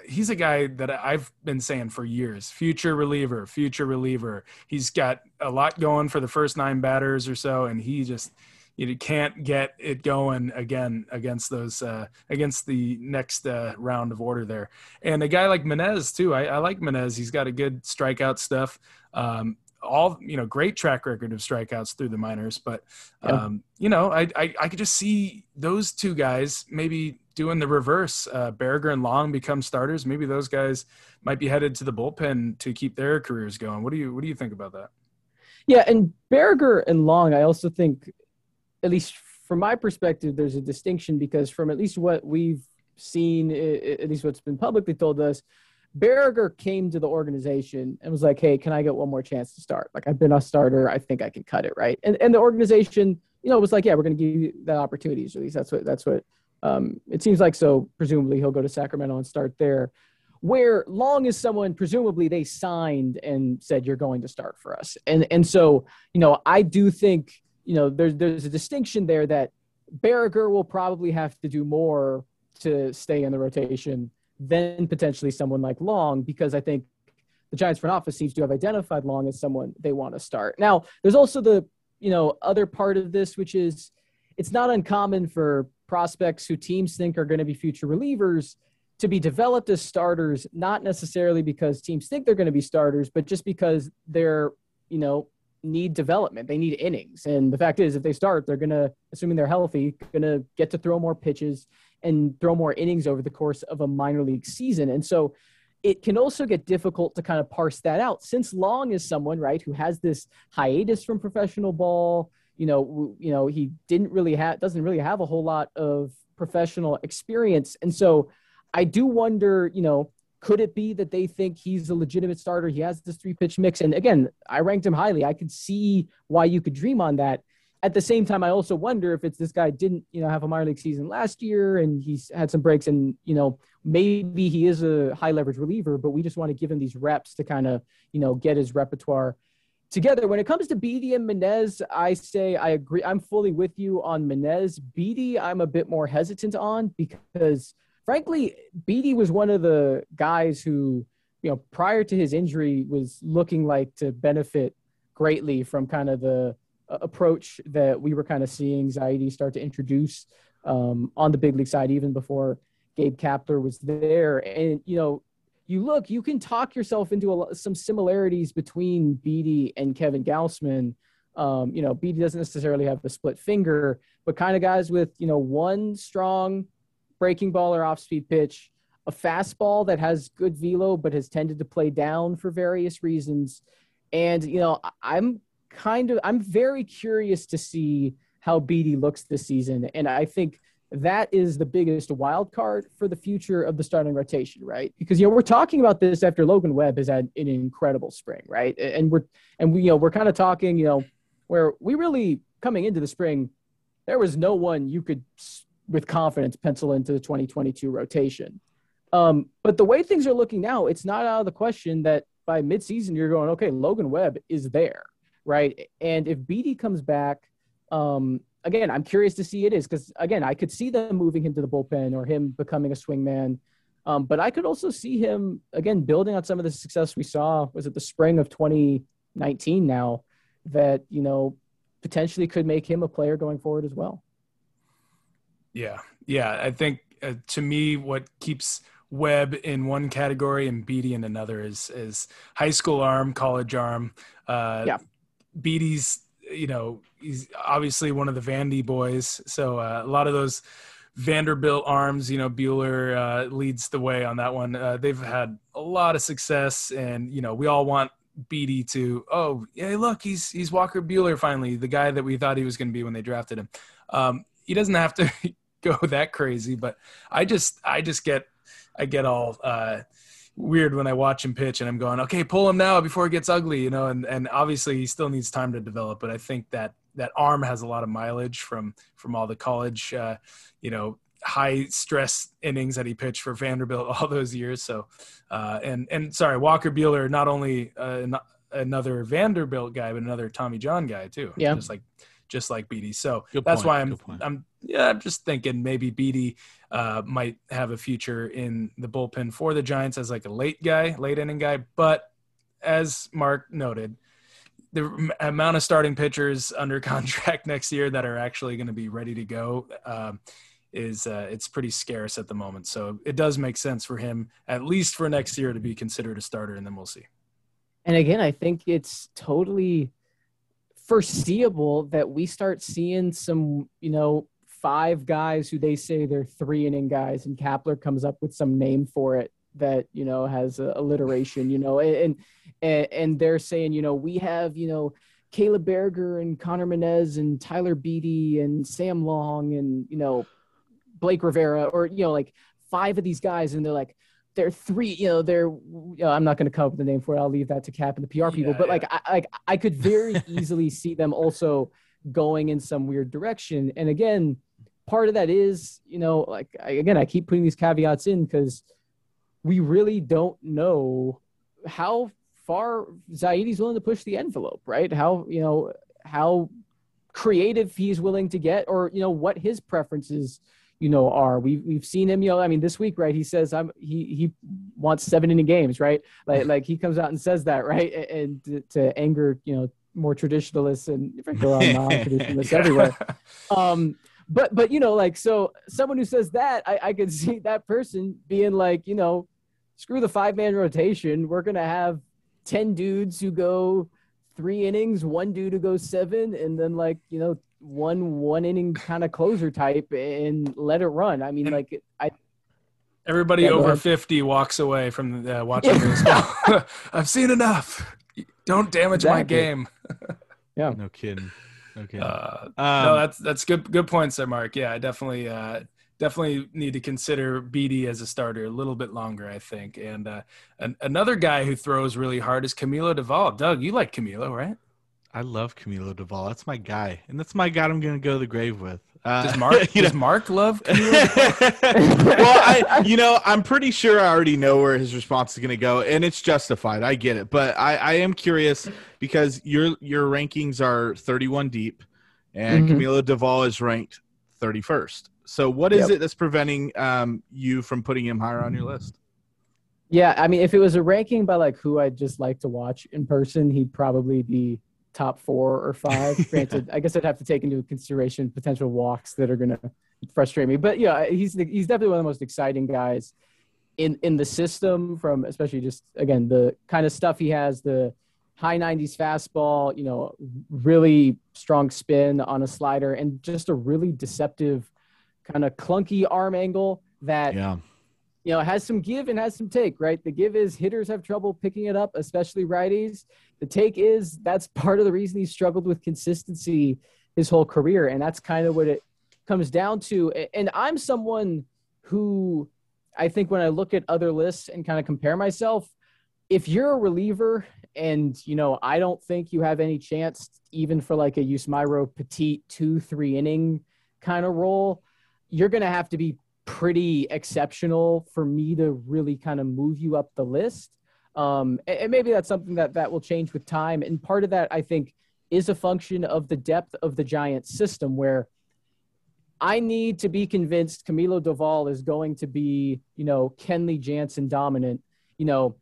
He's a guy that I've been saying for years. Future reliever, future reliever. He's got a lot going for the first nine batters or so, and he just you can't get it going again against those uh, against the next uh, round of order there. And a guy like Menez too. I, I like Menez. He's got a good strikeout stuff. Um, all you know, great track record of strikeouts through the minors. But Yeah. um, you know, I, I I could just see those two guys maybe doing the reverse. Uh, Baragar and Long become starters. Maybe those guys might be headed to the bullpen to keep their careers going. What do you what do you think about that? Yeah, and Baragar and Long, I also think, at least from my perspective, there's a distinction because from at least what we've seen, at least what's been publicly told us, Baragar came to the organization and was like, "Hey, can I get one more chance to start? Like, I've been a starter. I think I can cut it, right?" And and the organization, you know, was like, "Yeah, we're going to give you that opportunities. At least that's what that's what um, it seems like." So presumably he'll go to Sacramento and start there. Where Long is someone presumably they signed and said you're going to start for us, and and so you know I do think you know there's there's a distinction there that Baragar will probably have to do more to stay in the rotation than potentially someone like Long because I think the Giants front office seems to have identified Long as someone they want to start. Now, there's also the you know other part of this which is it's not uncommon for prospects who teams think are going to be future relievers to be developed as starters not necessarily because teams think they're going to be starters but just because they're you know need development. They need innings. And the fact is if they start they're going to assuming they're healthy going to get to throw more pitches and throw more innings over the course of a minor league season. And so it can also get difficult to kind of parse that out. Since long is someone right who has this hiatus from professional ball you know you know he didn't really have doesn't really have a whole lot of professional experience. And so i do wonder you know could it be that they think he's a legitimate starter he has this three pitch mix and again i ranked him highly i could see why you could dream on that at the same time i also wonder if it's this guy didn't you know have a minor league season last year and he's had some breaks and you know maybe he is a high leverage reliever but we just want to give him these reps to kind of you know get his repertoire together. When it comes to Beede and Menez, I say I agree. I'm fully with you on Menez. Beede, I'm a bit more hesitant on because, frankly, Beede was one of the guys who, you know, prior to his injury, was looking like to benefit greatly from kind of the uh, approach that we were kind of seeing Zaidi start to introduce um, on the big league side, even before Gabe Kapler was there. And, you know, you look, you can talk yourself into a, some similarities between Beede and Kevin Gausman. Um, you know, Beede doesn't necessarily have the split finger, but kind of guys with, you know, one strong breaking ball or off speed pitch, a fastball that has good velo, but has tended to play down for various reasons. And, you know, I'm kind of, I'm very curious to see how Beede looks this season. And I think that is the biggest wild card for the future of the starting rotation, right? Because you know we're talking about this after Logan Webb has had an incredible spring, right? And we're and we you know we're kind of talking, you know, where we really coming into the spring, there was no one you could with confidence pencil into the 2022 rotation. Um, but the way things are looking now, it's not out of the question that by midseason you're going, okay, Logan Webb is there, right? And if Beede comes back, um, again, I'm curious to see it is because again, I could see them moving him to the bullpen or him becoming a swingman. Um, but I could also see him again building on some of the success we saw. Was it the spring of 2019 now that you know potentially could make him a player going forward as well? Yeah, yeah. I think uh, to me, what keeps Webb in one category and Beede in another is is high school arm, college arm. Uh, yeah, Beede's you know he's obviously one of the Vandy boys, so uh, a lot of those Vanderbilt arms. You know, Buehler uh, leads the way on that one. Uh, they've had a lot of success, and you know we all want Beede to oh hey, look he's he's Walker Buehler finally the guy that we thought he was going to be when they drafted him. Um, he doesn't have to go that crazy, but I just I just get I get all uh, weird when I watch him pitch and I'm going, okay, pull him now before it gets ugly, you know. And and obviously he still needs time to develop, but I think that that arm has a lot of mileage from from all the college, uh, you know, high stress innings that he pitched for Vanderbilt all those years. So, uh, and and sorry, Walker Buehler, not only uh, another Vanderbilt guy, but another Tommy John guy too. Yeah, just like just like Beede. So Good that's point. why I'm I'm yeah I'm just thinking maybe Beede uh, might have a future in the bullpen for the Giants as like a late guy, late inning guy. But as Mark noted, the amount of starting pitchers under contract next year that are actually going to be ready to go um, is uh, it's pretty scarce at the moment. So it does make sense for him at least for next year to be considered a starter, and then we'll see. And again, I think it's totally foreseeable that we start seeing some, you know, five guys who they say they're three inning guys, and Kapler comes up with some name for it that you know has alliteration, you know, and and and they're saying, you know, we have, you know, Caleb Baragar and Conner Menez and Tyler Beede and Sam Long and you know Blake Rivera or you know like five of these guys, and they're like they're three, you know, they're, you know, I'm not going to come up with a name for it. I'll leave that to Cap and the PR people. Yeah, but like, I, like I could very easily see them also going in some weird direction. And again, part of that is, you know, like I, again, I keep putting these caveats in because we really don't know how far Zaidi's willing to push the envelope, right? How you know how creative he's willing to get, or you know what his preferences you know are. We've we've seen him you know i mean this week right he says i'm he he wants seven inning games right? Like like he comes out and says that right? And to, to anger you know more traditionalists and non-traditionalists everywhere. Um but but you know like so someone who says that i i could see that person being like you know screw the five man rotation. We're gonna have 10 dudes who go three innings one dude to go seven and then like you know one one inning kind of closer type and let it run. I mean, And- like I Everybody Yeah, over 50 walks away from the, uh, watching baseball. I've seen enough. Don't damage my Exactly. game. No kidding. No kidding. Uh, um, no, that's that's good good points there, Mark. Yeah, I definitely uh, definitely need to consider Beede as a starter a little bit longer, I think. And uh, an, another guy who throws really hard is Camilo Doval. Doug, you like Camilo, right? I love Camilo Doval. That's my guy, and that's my guy. I'm going to go to the grave with. Uh, Does Mark you know- Mark love Camilo? well, I, you know, I'm pretty sure I already know where his response is going to go, and it's justified. I get it, but I, I am curious because your your rankings are 31 deep, and Mhm. Camilo Doval is ranked 31st. So, what is Yep. it that's preventing um, you from putting him higher on your list? yeah, I mean, if it was a ranking by like who I'd just like to watch in person, he'd probably be top four or five. Granted, I guess I'd have to take into consideration potential walks that are gonna frustrate me. But yeah, he's the, he's definitely one of the most exciting guys in in the system. From especially just again the kind of stuff he has, the high 90s fastball, you know, really strong spin on a slider, and just a really deceptive kind of clunky arm angle that Yeah, you know, has some give and has some take, right? The give is hitters have trouble picking it up, especially righties. The take is that's part of the reason he struggled with consistency his whole career. And that's kind of what it comes down to. And I'm someone who I think when I look at other lists and kind of compare myself, if you're a reliever and, you know, I don't think you have any chance even for like a Yusmeiro Petit two, three inning kind of role, you're going to have to be pretty exceptional for me to really kind of move you up the list. Um, and, maybe that's something that that will change with time. And part of that, I think, is a function of the depth of the Giants system where I need to be convinced Camilo Doval is going to be, you know, Kenley Jansen dominant, you know,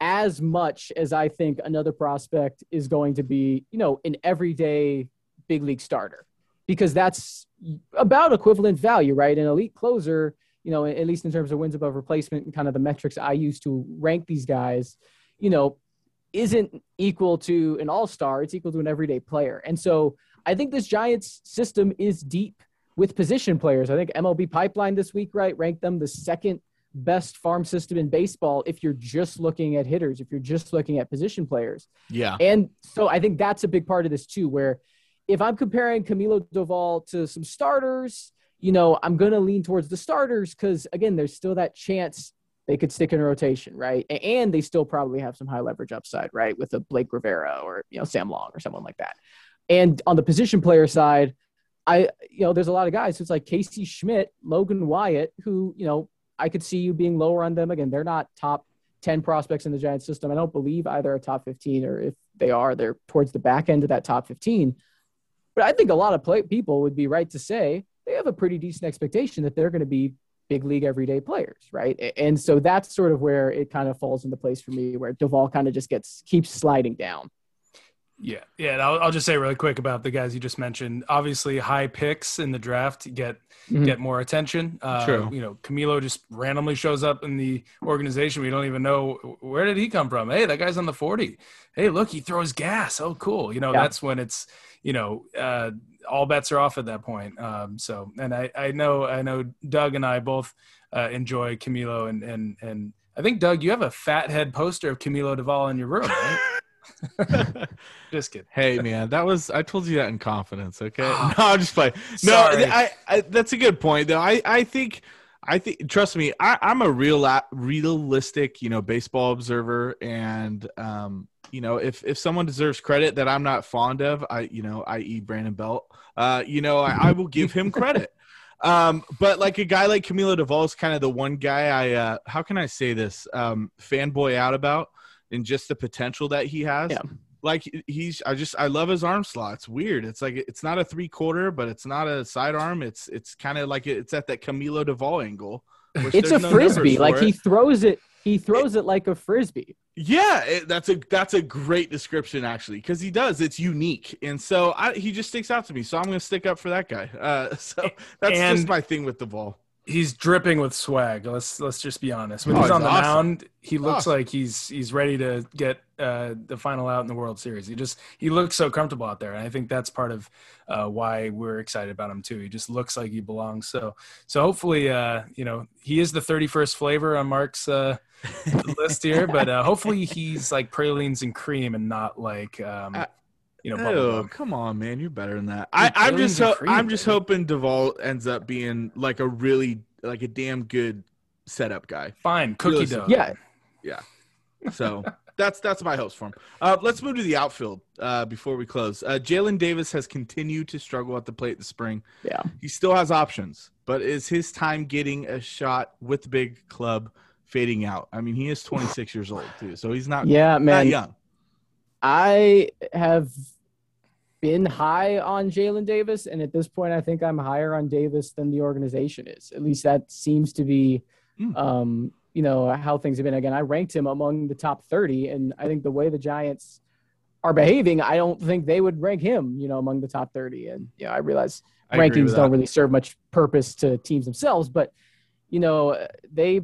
as much as I think another prospect is going to be, you know, an everyday big league starter because that's about equivalent value, right? An elite closer, you know, at least in terms of wins above replacement and kind of the metrics I use to rank these guys, you know, isn't equal to an all star. It's equal to an everyday player. And so I think this Giants system is deep with position players. I think MLB Pipeline this week, right, ranked them the second best farm system in baseball if you're just looking at hitters, if you're just looking at position players. Yeah. And so I think that's a big part of this too, where if I'm comparing Camilo Doval to some starters, you know, I'm going to lean towards the starters because, again, there's still that chance they could stick in rotation, right? And they still probably have some high leverage upside, right? With a Blake Rivera or, you know, Sam Long or someone like that. And on the position player side, I, you know, there's a lot of guys. It's like Casey Schmitt, Logan Wyatt, who, you know, I could see you being lower on them. Again, they're not top 10 prospects in the Giants system. I don't believe either are top 15, or if they are, they're towards the back end of that top 15. But I think a lot of play- people would be right to say they have a pretty decent expectation that they're going to be big league everyday players, right? And so that's sort of where it kind of falls into place for me, where Doval kind of just gets keeps sliding down. Yeah, yeah. I'll, I'll, just say really quick about the guys you just mentioned. Obviously, high picks in the draft get mm-hmm. get more attention. Uh, True. You know, Camilo just randomly shows up in the organization. We don't even know where did he come from. Hey, that guy's on the forty. Hey, look, he throws gas. Oh, cool. You know, yeah. that's when it's you know uh, all bets are off at that point. Um, so, and I I know I know Doug and I both uh, enjoy Camilo and and and I think Doug, you have a fat head poster of Camilo Doval in your room, right? just kidding. Hey man, that was I told you that in confidence. Okay, no, I'm just playing. No, I, I, that's a good point though. I I think I think trust me, I, I'm a real realistic you know baseball observer, and um you know if if someone deserves credit that I'm not fond of, I you know i.e. Brandon Belt, uh you know I, I will give him credit. Um, but like a guy like Camilo Doval is kind of the one guy I uh, how can I say this um, fanboy out about and just the potential that he has. Yeah. Like he's, I just, I love his arm slot. It's weird. It's like it's not a three quarter, but it's not a sidearm. It's, it's kind of like it's at that Camilo Doval angle. It's a no frisbee. Like it. he throws it, he throws it, it like a frisbee. Yeah, it, that's a that's a great description actually because he does. It's unique, and so I, he just sticks out to me. So I'm going to stick up for that guy. Uh, so that's and, just my thing with the ball he's dripping with swag. Let's let's just be honest. When oh, he's on the awesome. mound, he looks awesome. like he's he's ready to get uh, the final out in the World Series. He just he looks so comfortable out there, and I think that's part of uh, why we're excited about him too. He just looks like he belongs. So so hopefully, uh, you know, he is the 31st flavor on Mark's uh, list here, but uh, hopefully he's like pralines and cream and not like. Um, you know, oh, come on, man, you're better than that. I, I'm just, ho- I'm just hoping Doval ends up being like a really, like a damn good setup guy. Fine, cookie dough. Yeah, yeah. So that's that's my hopes for him. Uh, let's move to the outfield uh, before we close. Uh, Jaylin Davis has continued to struggle at the plate this spring. Yeah, he still has options, but is his time getting a shot with the big club fading out? I mean, he is 26 years old too, so he's not. Yeah, man. Not young. I have been high on Jaylin Davis, and at this point, I think I'm higher on Davis than the organization is. At least that seems to be, mm. um, you know, how things have been. Again, I ranked him among the top 30, and I think the way the Giants are behaving, I don't think they would rank him, you know, among the top 30. And yeah, I realize I rankings don't really serve much purpose to teams themselves, but you know, they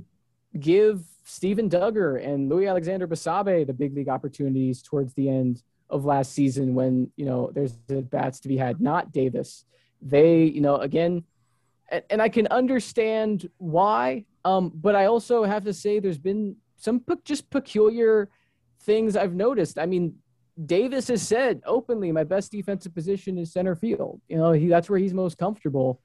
give Steven Duggar and Louis Alexander Basabe the big league opportunities towards the end of last season when you know there's the bats to be had, not Davis. They, you know, again, and, and I can understand why, um, but I also have to say there's been some pe- just peculiar things I've noticed. I mean, Davis has said openly, my best defensive position is center field. You know, he, that's where he's most comfortable.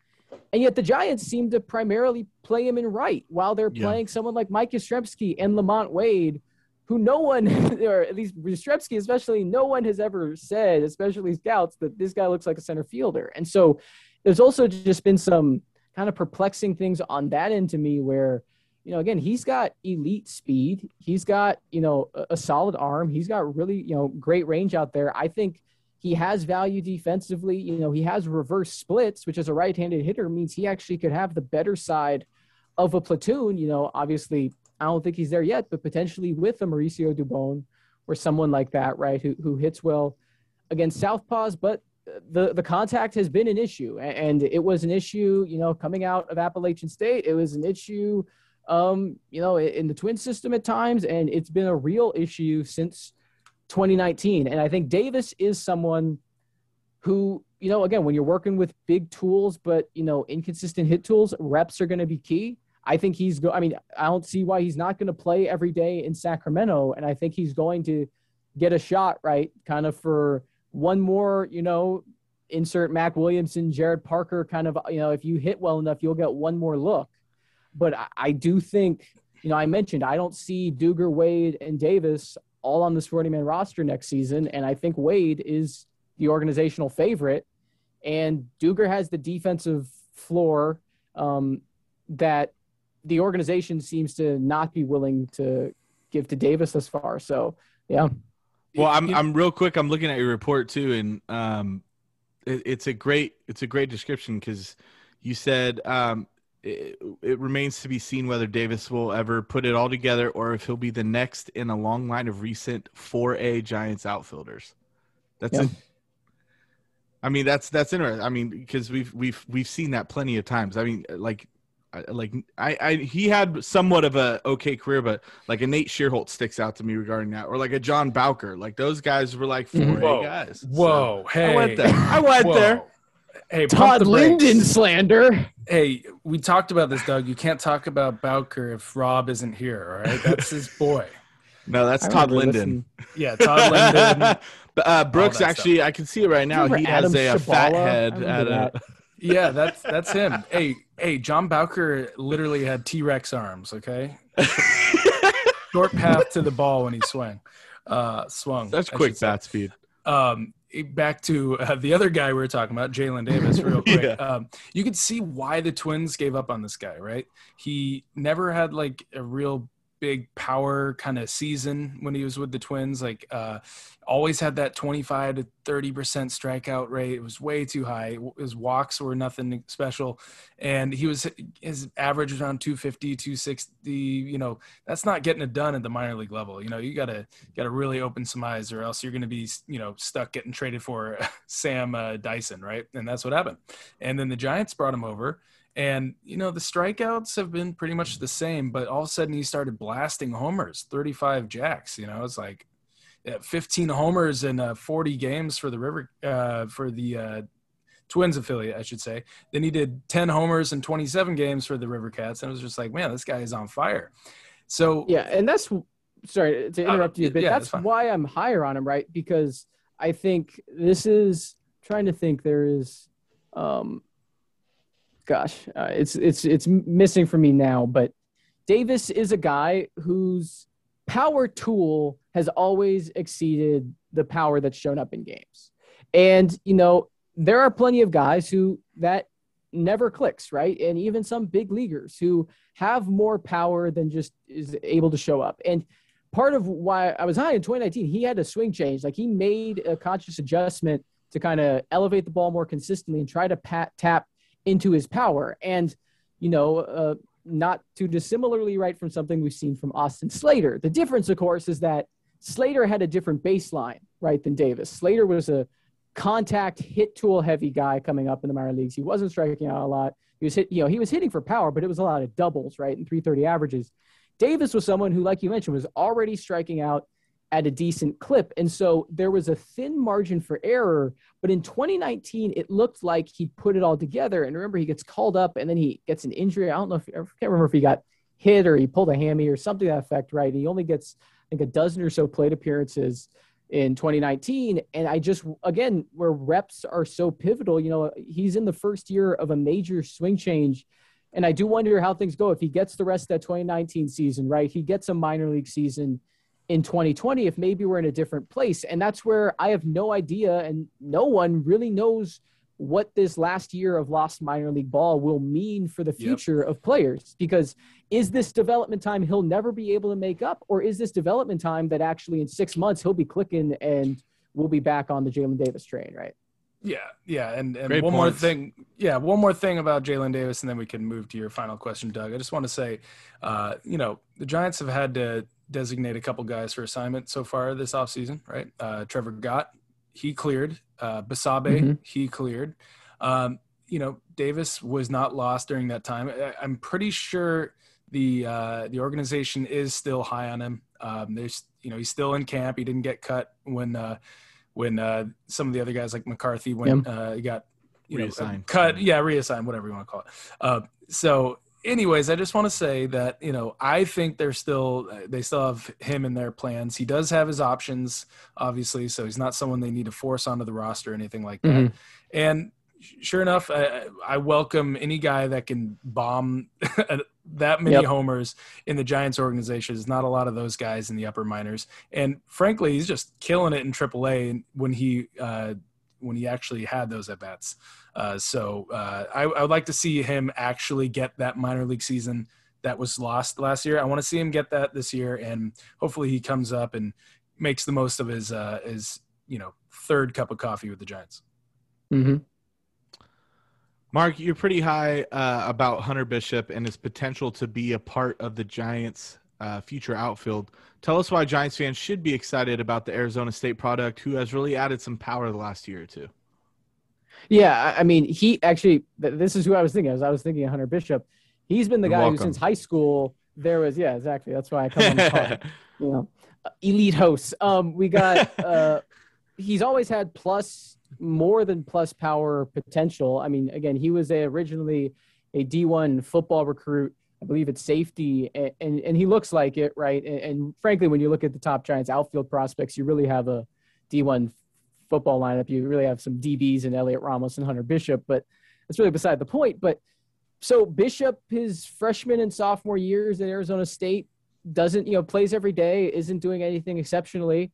And yet the Giants seem to primarily play him in right while they're yeah. playing someone like Mike Yastrzemski and LaMonte Wade, who no one, or at least Yastrzemski especially, no one has ever said, especially scouts, that this guy looks like a center fielder. And so there's also just been some kind of perplexing things on that end to me where, you know, again, he's got elite speed. He's got, you know, a, a solid arm. He's got really, you know, great range out there. I think he has value defensively. You know, he has reverse splits, which as a right-handed hitter means he actually could have the better side of a platoon. You know, obviously, I don't think he's there yet, but potentially with a Mauricio Dubon or someone like that, right, who who hits well against southpaws, but the the contact has been an issue, and it was an issue, you know, coming out of Appalachian State. It was an issue, um, you know, in the twin system at times, and it's been a real issue since 2019. And I think Davis is someone who, you know, again, when you're working with big tools, but you know, inconsistent hit tools, reps are going to be key. I think he's go. I mean, I don't see why he's not going to play every day in Sacramento, and I think he's going to get a shot, right? Kind of for one more, you know, insert Mac Williamson, Jarrett Parker, kind of, you know, if you hit well enough, you'll get one more look. But I, I do think, you know, I mentioned I don't see Duggar, Wade, and Davis all on this 40 man roster next season. And I think Wade is the organizational favorite. And Duggar has the defensive floor um, that the organization seems to not be willing to give to Davis thus far. So, yeah. Well, I'm I'm real quick. I'm looking at your report too, and um, it, it's a great it's a great description because you said um, it, it, remains to be seen whether Davis will ever put it all together or if he'll be the next in a long line of recent 4A Giants outfielders. That's yeah. it. I mean, that's that's interesting. I mean, because we've we've we've seen that plenty of times. I mean, like like I, I he had somewhat of a okay career, but like a Nate Schierholtz sticks out to me regarding that, or like a John Bowker. Like those guys were like mm-hmm. 4A Whoa. guys. Whoa, so hey, I went there. I went Whoa. there. Hey, Todd Linden slander. Hey, we talked about this, Doug. You can't talk about Bowker if Rob isn't here. All right, that's his boy. No, that's I Todd Linden. Yeah, Todd Linden. uh, Brooks actually, stuff. I can see it right now. He has a, a, fat head at a. Yeah, that's that's him. Hey, hey, John Bowker literally had T Rex arms. Okay, short path to the ball when he swung. Uh, swung. That's quick bat speed. Um, back to uh, the other guy we were talking about, Jaylin Davis, real quick. yeah. um, you could see why the Twins gave up on this guy, right? He never had like a real big power kind of season when he was with the Twins. Like, uh, always had that 25 to 30 percent strikeout rate. It was way too high. His walks were nothing special, and he was his average around 250, 260. You know, that's not getting it done at the minor league level. You know, you gotta gotta really open some eyes, or else you're gonna be you know stuck getting traded for Sam uh, Dyson, right? And that's what happened. And then the Giants brought him over and, you know, the strikeouts have been pretty much the same, but all of a sudden he started blasting homers, 35 jacks. You know, it's like 15 homers in uh, 40 games for the River, uh, for the uh, Twins affiliate, I should say. Then he did 10 homers in 27 games for the River Cats. And it was just like, man, this guy is on fire. So, yeah. And that's, sorry to uh, interrupt you, but yeah, that's, that's why I'm higher on him, right? Because I think this is trying to think there is, um, gosh, uh, it's it's it's missing for me now. But Davis is a guy whose power tool has always exceeded the power that's shown up in games. And you know, there are plenty of guys who that never clicks, right? And even some big leaguers who have more power than just is able to show up. And part of why I was high in 2019, he had a swing change. Like he made a conscious adjustment to kind of elevate the ball more consistently and try to pat, tap into his power. And, you know, uh, not too dissimilarly, right, from something we've seen from Austin Slater. The difference, of course, is that Slater had a different baseline, right, than Davis. Slater was a contact hit tool heavy guy coming up in the minor leagues. He wasn't striking out a lot. He was hit, you know, he was hitting for power, but it was a lot of doubles, right, and 330 averages. Davis was someone who, like you mentioned, was already striking out at a decent clip. And so there was a thin margin for error. But in 2019, it looked like he put it all together. And remember, he gets called up and then he gets an injury. I don't know if I can't remember if he got hit or he pulled a hammy or something that effect, right? He only gets, I think, a dozen or so plate appearances in 2019. And I just, again, where reps are so pivotal, you know, he's in the first year of a major swing change. And I do wonder how things go if he gets the rest of that 2019 season, right? He gets a minor league season in 2020 if maybe we're in a different place. And that's where I have no idea and no one really knows what this last year of lost minor league ball will mean for the future yep. of players. Because is this development time he'll never be able to make up, or is this development time that actually in six months he'll be clicking and we'll be back on the Jaylin Davis train, right? Yeah, yeah, and, and one points. more thing, yeah, one more thing about Jaylin Davis, and then we can move to your final question, Doug. I just want to say, uh, you know, the Giants have had to designate a couple guys for assignment so far this offseason, right? Uh, Trevor Gott, he cleared. Uh, Basabe, mm-hmm. he cleared. Um, you know, Davis was not lost during that time. I, am pretty sure the uh, the organization is still high on him. Um, there's, you know, he's still in camp. He didn't get cut when uh, when uh, some of the other guys like McCarthy when uh, he got you reassigned. know cut, yeah, reassigned, whatever you want to call it. Uh, so, anyways, I just want to say that you know I think they're still they still have him in their plans. He does have his options, obviously, so he's not someone they need to force onto the roster or anything like that. Mm-hmm. And sure enough, I, I, welcome any guy that can bomb that many yep. homers in the Giants organization. There's not a lot of those guys in the upper minors, and frankly, he's just killing it in AAA when he uh, when he actually had those at bats. Uh, so uh, I, I, would like to see him actually get that minor league season that was lost last year. I want to see him get that this year, and hopefully he comes up and makes the most of his uh, his you know third cup of coffee with the Giants. Mm-hmm. Mark, you're pretty high uh, about Hunter Bishop and his potential to be a part of the Giants' uh, future outfield. Tell us why Giants fans should be excited about the Arizona State product, who has really added some power the last year or two. Yeah, I mean, he actually. This is who I was thinking. As I was thinking, Hunter Bishop. He's been the You're guy welcome. who, since high school, there was. Yeah, exactly. That's why I come on the call. you know, elite hosts. Um, we got. Uh, he's always had plus more than plus power potential. I mean, again, he was a, originally a D1 football recruit. I believe it's safety, and, and, and he looks like it, right? And, and, frankly, when you look at the top Giants outfield prospects, you really have a D1 football lineup. You really have some DBs and Heliot Ramos and Hunter Bishop, but that's really beside the point. But so Bishop, his freshman and sophomore years at Arizona State, doesn't, you know, plays every day, isn't doing anything exceptionally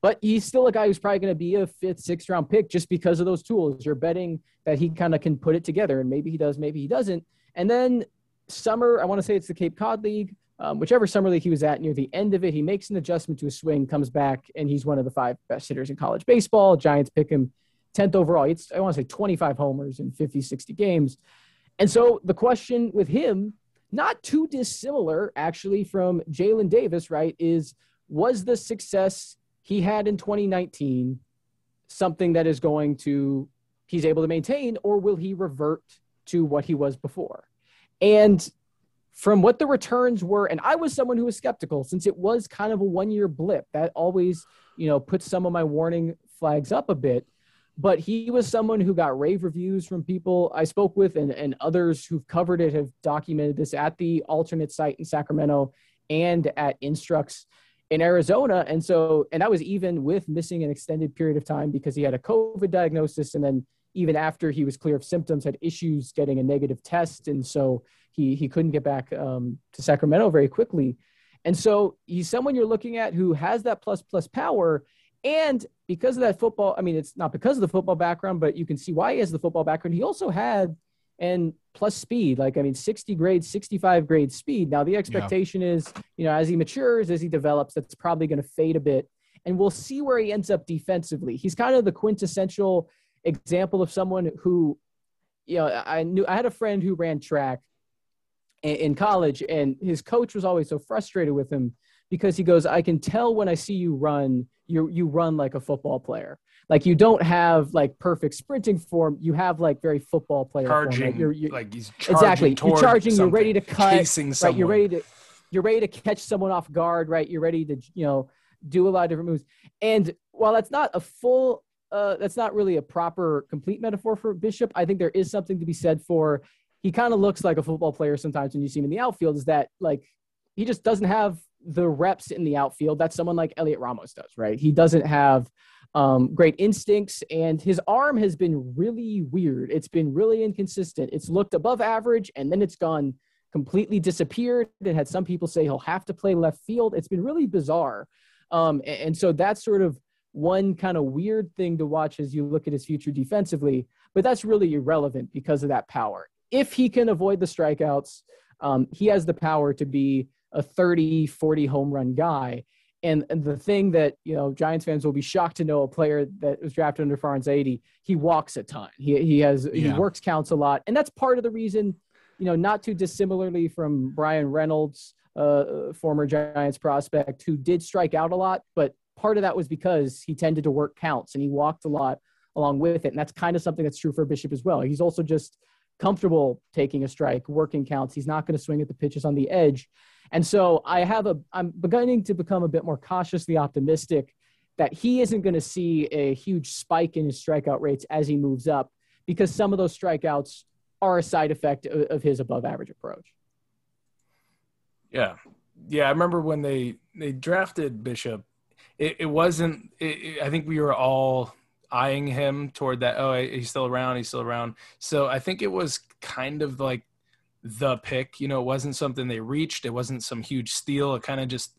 but he's still a guy who's probably going to be a fifth, sixth round pick just because of those tools. You're betting that he kind of can put it together, and maybe he does, maybe he doesn't. And then summer, I want to say it's the Cape Cod League, um, whichever summer league he was at near the end of it, he makes an adjustment to his swing, comes back, and he's one of the five best hitters in college baseball. Giants pick him 10th overall. It's, I want to say 25 homers in 50, 60 games. And so the question with him, not too dissimilar actually from Jaylin Davis, right, is was the success he had in 2019 something that is going to he's able to maintain or will he revert to what he was before and from what the returns were and i was someone who was skeptical since it was kind of a one year blip that always you know puts some of my warning flags up a bit but he was someone who got rave reviews from people i spoke with and, and others who've covered it have documented this at the alternate site in sacramento and at instructs in Arizona. And so, and that was even with missing an extended period of time because he had a COVID diagnosis. And then even after he was clear of symptoms, had issues getting a negative test. And so he, he couldn't get back um, to Sacramento very quickly. And so he's someone you're looking at who has that plus plus power. And because of that football, I mean, it's not because of the football background, but you can see why he has the football background. He also had and plus speed like i mean 60 grade 65 grade speed now the expectation yeah. is you know as he matures as he develops that's probably going to fade a bit and we'll see where he ends up defensively he's kind of the quintessential example of someone who you know i knew i had a friend who ran track in college and his coach was always so frustrated with him because he goes i can tell when i see you run you you run like a football player like you don't have like perfect sprinting form. You have like very football player charging, form. Like, you're, you're, like he's exactly. You're charging. You're ready to cut. Right. You're ready to. You're ready to catch someone off guard. Right. You're ready to you know do a lot of different moves. And while that's not a full, uh, that's not really a proper complete metaphor for Bishop. I think there is something to be said for. He kind of looks like a football player sometimes when you see him in the outfield. Is that like he just doesn't have the reps in the outfield that someone like Heliot Ramos does, right? He doesn't have um, great instincts, and his arm has been really weird. It's been really inconsistent. It's looked above average, and then it's gone completely disappeared. And had some people say he'll have to play left field. It's been really bizarre. Um, and, and so that's sort of one kind of weird thing to watch as you look at his future defensively. but that's really irrelevant because of that power. If he can avoid the strikeouts, um, he has the power to be a 30, 40 home run guy. And, and the thing that you know Giants fans will be shocked to know a player that was drafted under Farhan Zaidi, he walks a ton. He he has yeah. he works counts a lot, and that's part of the reason, you know, not too dissimilarly from Bryan Reynolds, uh, former Giants prospect, who did strike out a lot, but part of that was because he tended to work counts and he walked a lot along with it, and that's kind of something that's true for Bishop as well. He's also just comfortable taking a strike, working counts. He's not going to swing at the pitches on the edge. And so I have a, I'm beginning to become a bit more cautiously optimistic that he isn't going to see a huge spike in his strikeout rates as he moves up because some of those strikeouts are a side effect of, of his above average approach. Yeah. Yeah. I remember when they, they drafted Bishop, it, it wasn't, it, I think we were all eyeing him toward that. Oh, he's still around. He's still around. So I think it was kind of like the pick. You know, it wasn't something they reached. It wasn't some huge steal. It kind of just,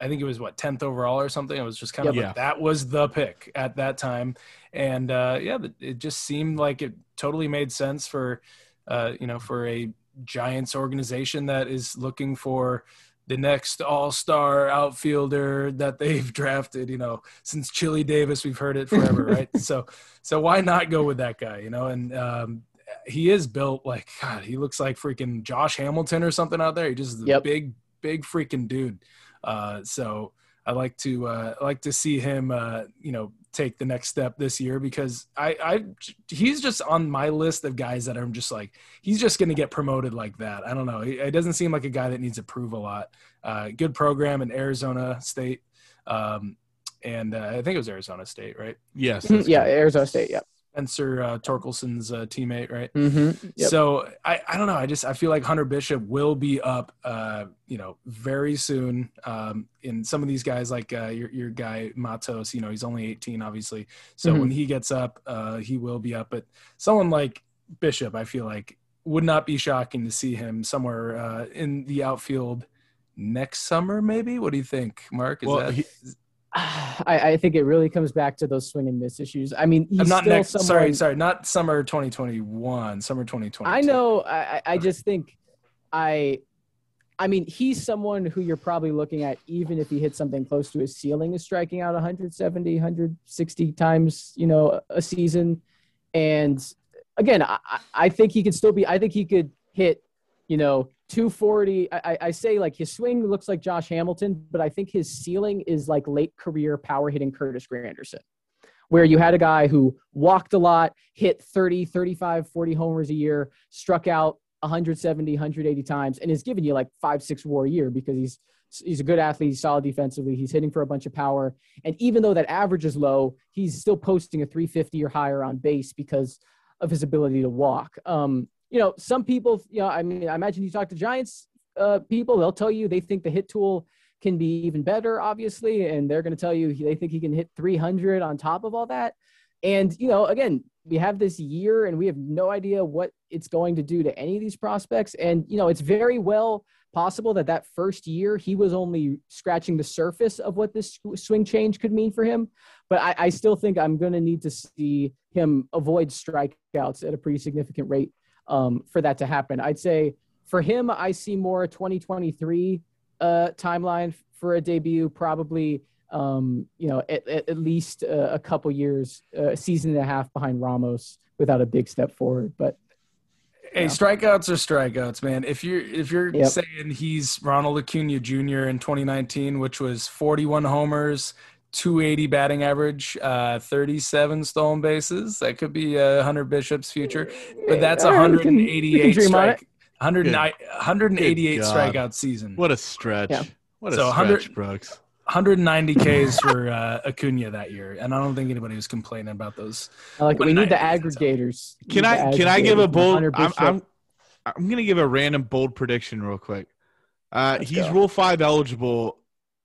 I think it was what tenth overall or something. It was just kind of like that was the pick at that time, and uh, yeah, it just seemed like it totally made sense for, uh, you know, for a Giants organization that is looking for the next all-star outfielder that they've drafted you know since chili davis we've heard it forever right? So so why not go with that guy you know? And um, he is built like god he looks like freaking josh hamilton or something out there. He just is a yep. big big freaking dude. Uh, so i like to uh, like to see him uh, you know take the next step this year because I, I he's just on my list of guys that I'm just like he's just going to get promoted like that. I don't know. It doesn't seem like a guy that needs to prove a lot. Uh, good program in Arizona State, um, and uh, I think it was Arizona State, right? Yes. Mm-hmm. yeah, Arizona State. Yeah. Spencer uh, Torkelson's uh, teammate, right? Mm-hmm. Yep. So I, I don't know. I just I feel like Hunter Bishop will be up, uh, you know, very soon. Um, in some of these guys, like uh, your your guy Matos, you know, he's only 18, obviously. So mm-hmm. when he gets up, uh, he will be up. But someone like Bishop, I feel like would not be shocking to see him somewhere uh, in the outfield next summer. Maybe. What do you think, Mark? Is well, that? He- I, I, think it really comes back to those swing and miss issues. I mean, he's I'm not still next. Someone, sorry, sorry, not summer 2021, summer 2020. I know. I, I just think I, I mean, he's someone who you're probably looking at, even if he hits something close to his ceiling, is striking out 170, 160 times, you know, a season. And again, I, I think he could still be. I think he could hit, you know, 240. I, I, say like his swing looks like Josh Hamilton, but I think his ceiling is like late career power hitting Curtis Granderson, where you had a guy who walked a lot, hit 30, 35, 40 homers a year, struck out 170, 180 times, and is giving you like five, six war a year because he's he's a good athlete, he's solid defensively, he's hitting for a bunch of power. And even though that average is low, he's still posting a 350 or higher on base because of his ability to walk. Um, you know, some people, you know, I mean, I imagine you talk to Giants uh, people, they'll tell you they think the hit tool can be even better, obviously, and they're going to tell you they think he can hit 300 on top of all that. And you know, again, we have this year, and we have no idea what it's going to do to any of these prospects. And you know, it's very well possible that that first year he was only scratching the surface of what this swing change could mean for him. But I, I still think I'm going to need to see him avoid strikeouts at a pretty significant rate um, for that to happen. I'd say for him, I see more 2023 uh, timeline for a debut, probably um, you know at, at least a, a couple years, a season and a half behind Ramos without a big step forward. But Hey, strikeouts are strikeouts, man. If you're if you're yep. saying he's Ronald Acuna Jr. in 2019, which was 41 homers, 280 batting average, uh, 37 stolen bases. That could be uh, Hunter Bishop's future, but that's 188 strike, 100, 188 strikeout season. What a stretch! Yeah. What a so stretch, Brooks. 190 Ks for uh, Acuna that year, and I don't think anybody was complaining about those. like we need the aggregators. Can I can I give a bold? I'm, I'm, I'm gonna give a random bold prediction real quick. Uh, he's go. Rule Five eligible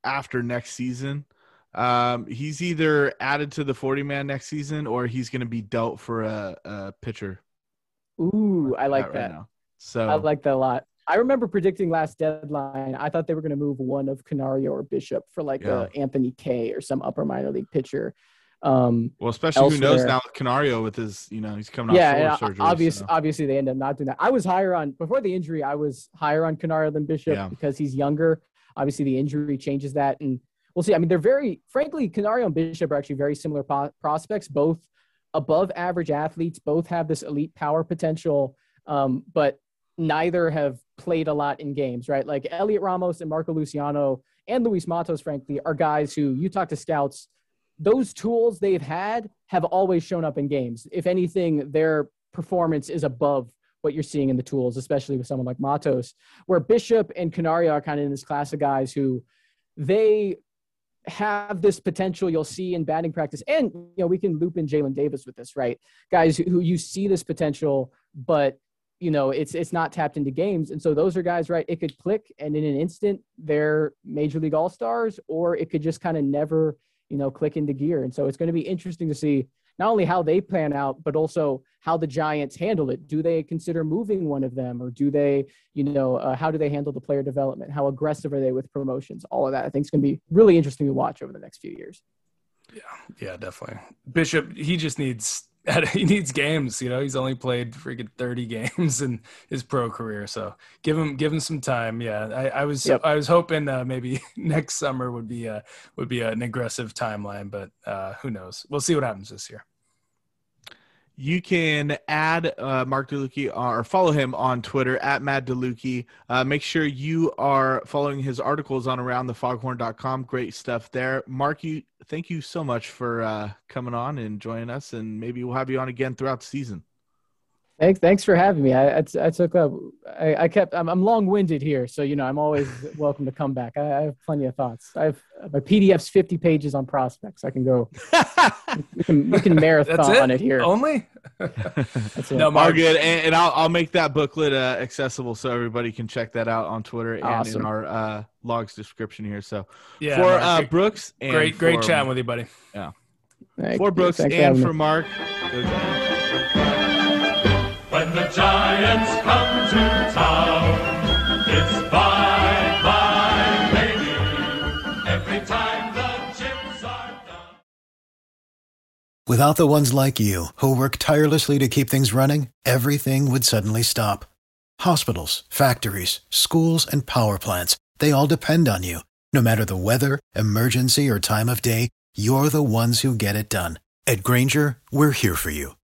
after next season. Um, he's either added to the 40 man next season or he's going to be dealt for a, a pitcher. Ooh, I like that. Right so I like that a lot. I remember predicting last deadline. I thought they were going to move one of Canario or Bishop for like yeah. a Anthony Kay or some upper minor league pitcher. Um, well, especially who knows now with Canario with his, you know, he's coming yeah, off surgery. obvious, so. obviously they end up not doing that. I was higher on before the injury. I was higher on Canario than Bishop Yeah. because he's younger. Obviously, the injury changes that, and we'll see. I mean, they're very, frankly, Canario and Bishop are actually very similar po- prospects. Both above average athletes. Both have this elite power potential, um, but neither have played a lot in games. Right? Like Heliot Ramos and Marco Luciano and Luis Matos, frankly, are guys who you talk to scouts those tools they've had have always shown up in games. If anything, their performance is above what you're seeing in the tools, especially with someone like Matos, where Bishop and Canario are kind of in this class of guys who they have this potential you'll see in batting practice. And, you know, we can loop in Jaylin Davis with this, right? Guys who, who you see this potential, but you know, it's it's not tapped into games. And so those are guys, right? It could click and in an instant they're major league all stars, or it could just kind of never you know, click into gear. And so it's going to be interesting to see not only how they plan out, but also how the Giants handle it. Do they consider moving one of them, or do they, you know, uh, how do they handle the player development? How aggressive are they with promotions? All of that, I think, is going to be really interesting to watch over the next few years. Yeah, yeah, definitely. Bishop, he just needs he needs games. You know, he's only played freaking thirty games in his pro career, so give him give him some time. Yeah, I, I was Yep. I was hoping uh, maybe next summer would be a would be an aggressive timeline, but uh, who knows? We'll see what happens this year. You can add uh, Mark DeLucchi or follow him on Twitter at Matt DeLucchi. Uh, make sure you are following his articles on aroundthefoghorn.com. Great stuff there. Mark, you thank you so much for uh, coming on and joining us, and maybe we'll have you on again throughout the season. Thanks, thanks for having me. I, I, I took up, I, I kept, I'm, I'm long-winded here, so you know, I'm always welcome to come back. I, I have plenty of thoughts. I have my PDF's 50 pages on prospects. I can go, we can, we can marathon That's it. on it here. Only That's it. no, All Mark. good, and, and I'll, I'll make that booklet uh, accessible so everybody can check that out on Twitter and in our uh, logs description here. So Yeah, for uh, Brooks, and great great for- chatting with you, buddy. Thank For. Brooks Thanks for and having me. for Mark. The Giants come to town, it's bye bye baby. Every time the are. Without the ones like you, who work tirelessly to keep things running, everything would suddenly stop. Hospitals, factories, schools, and power plants, they all depend on you. No matter the weather, emergency, or time of day, you're the ones who get it done. At Grainger, we're here for you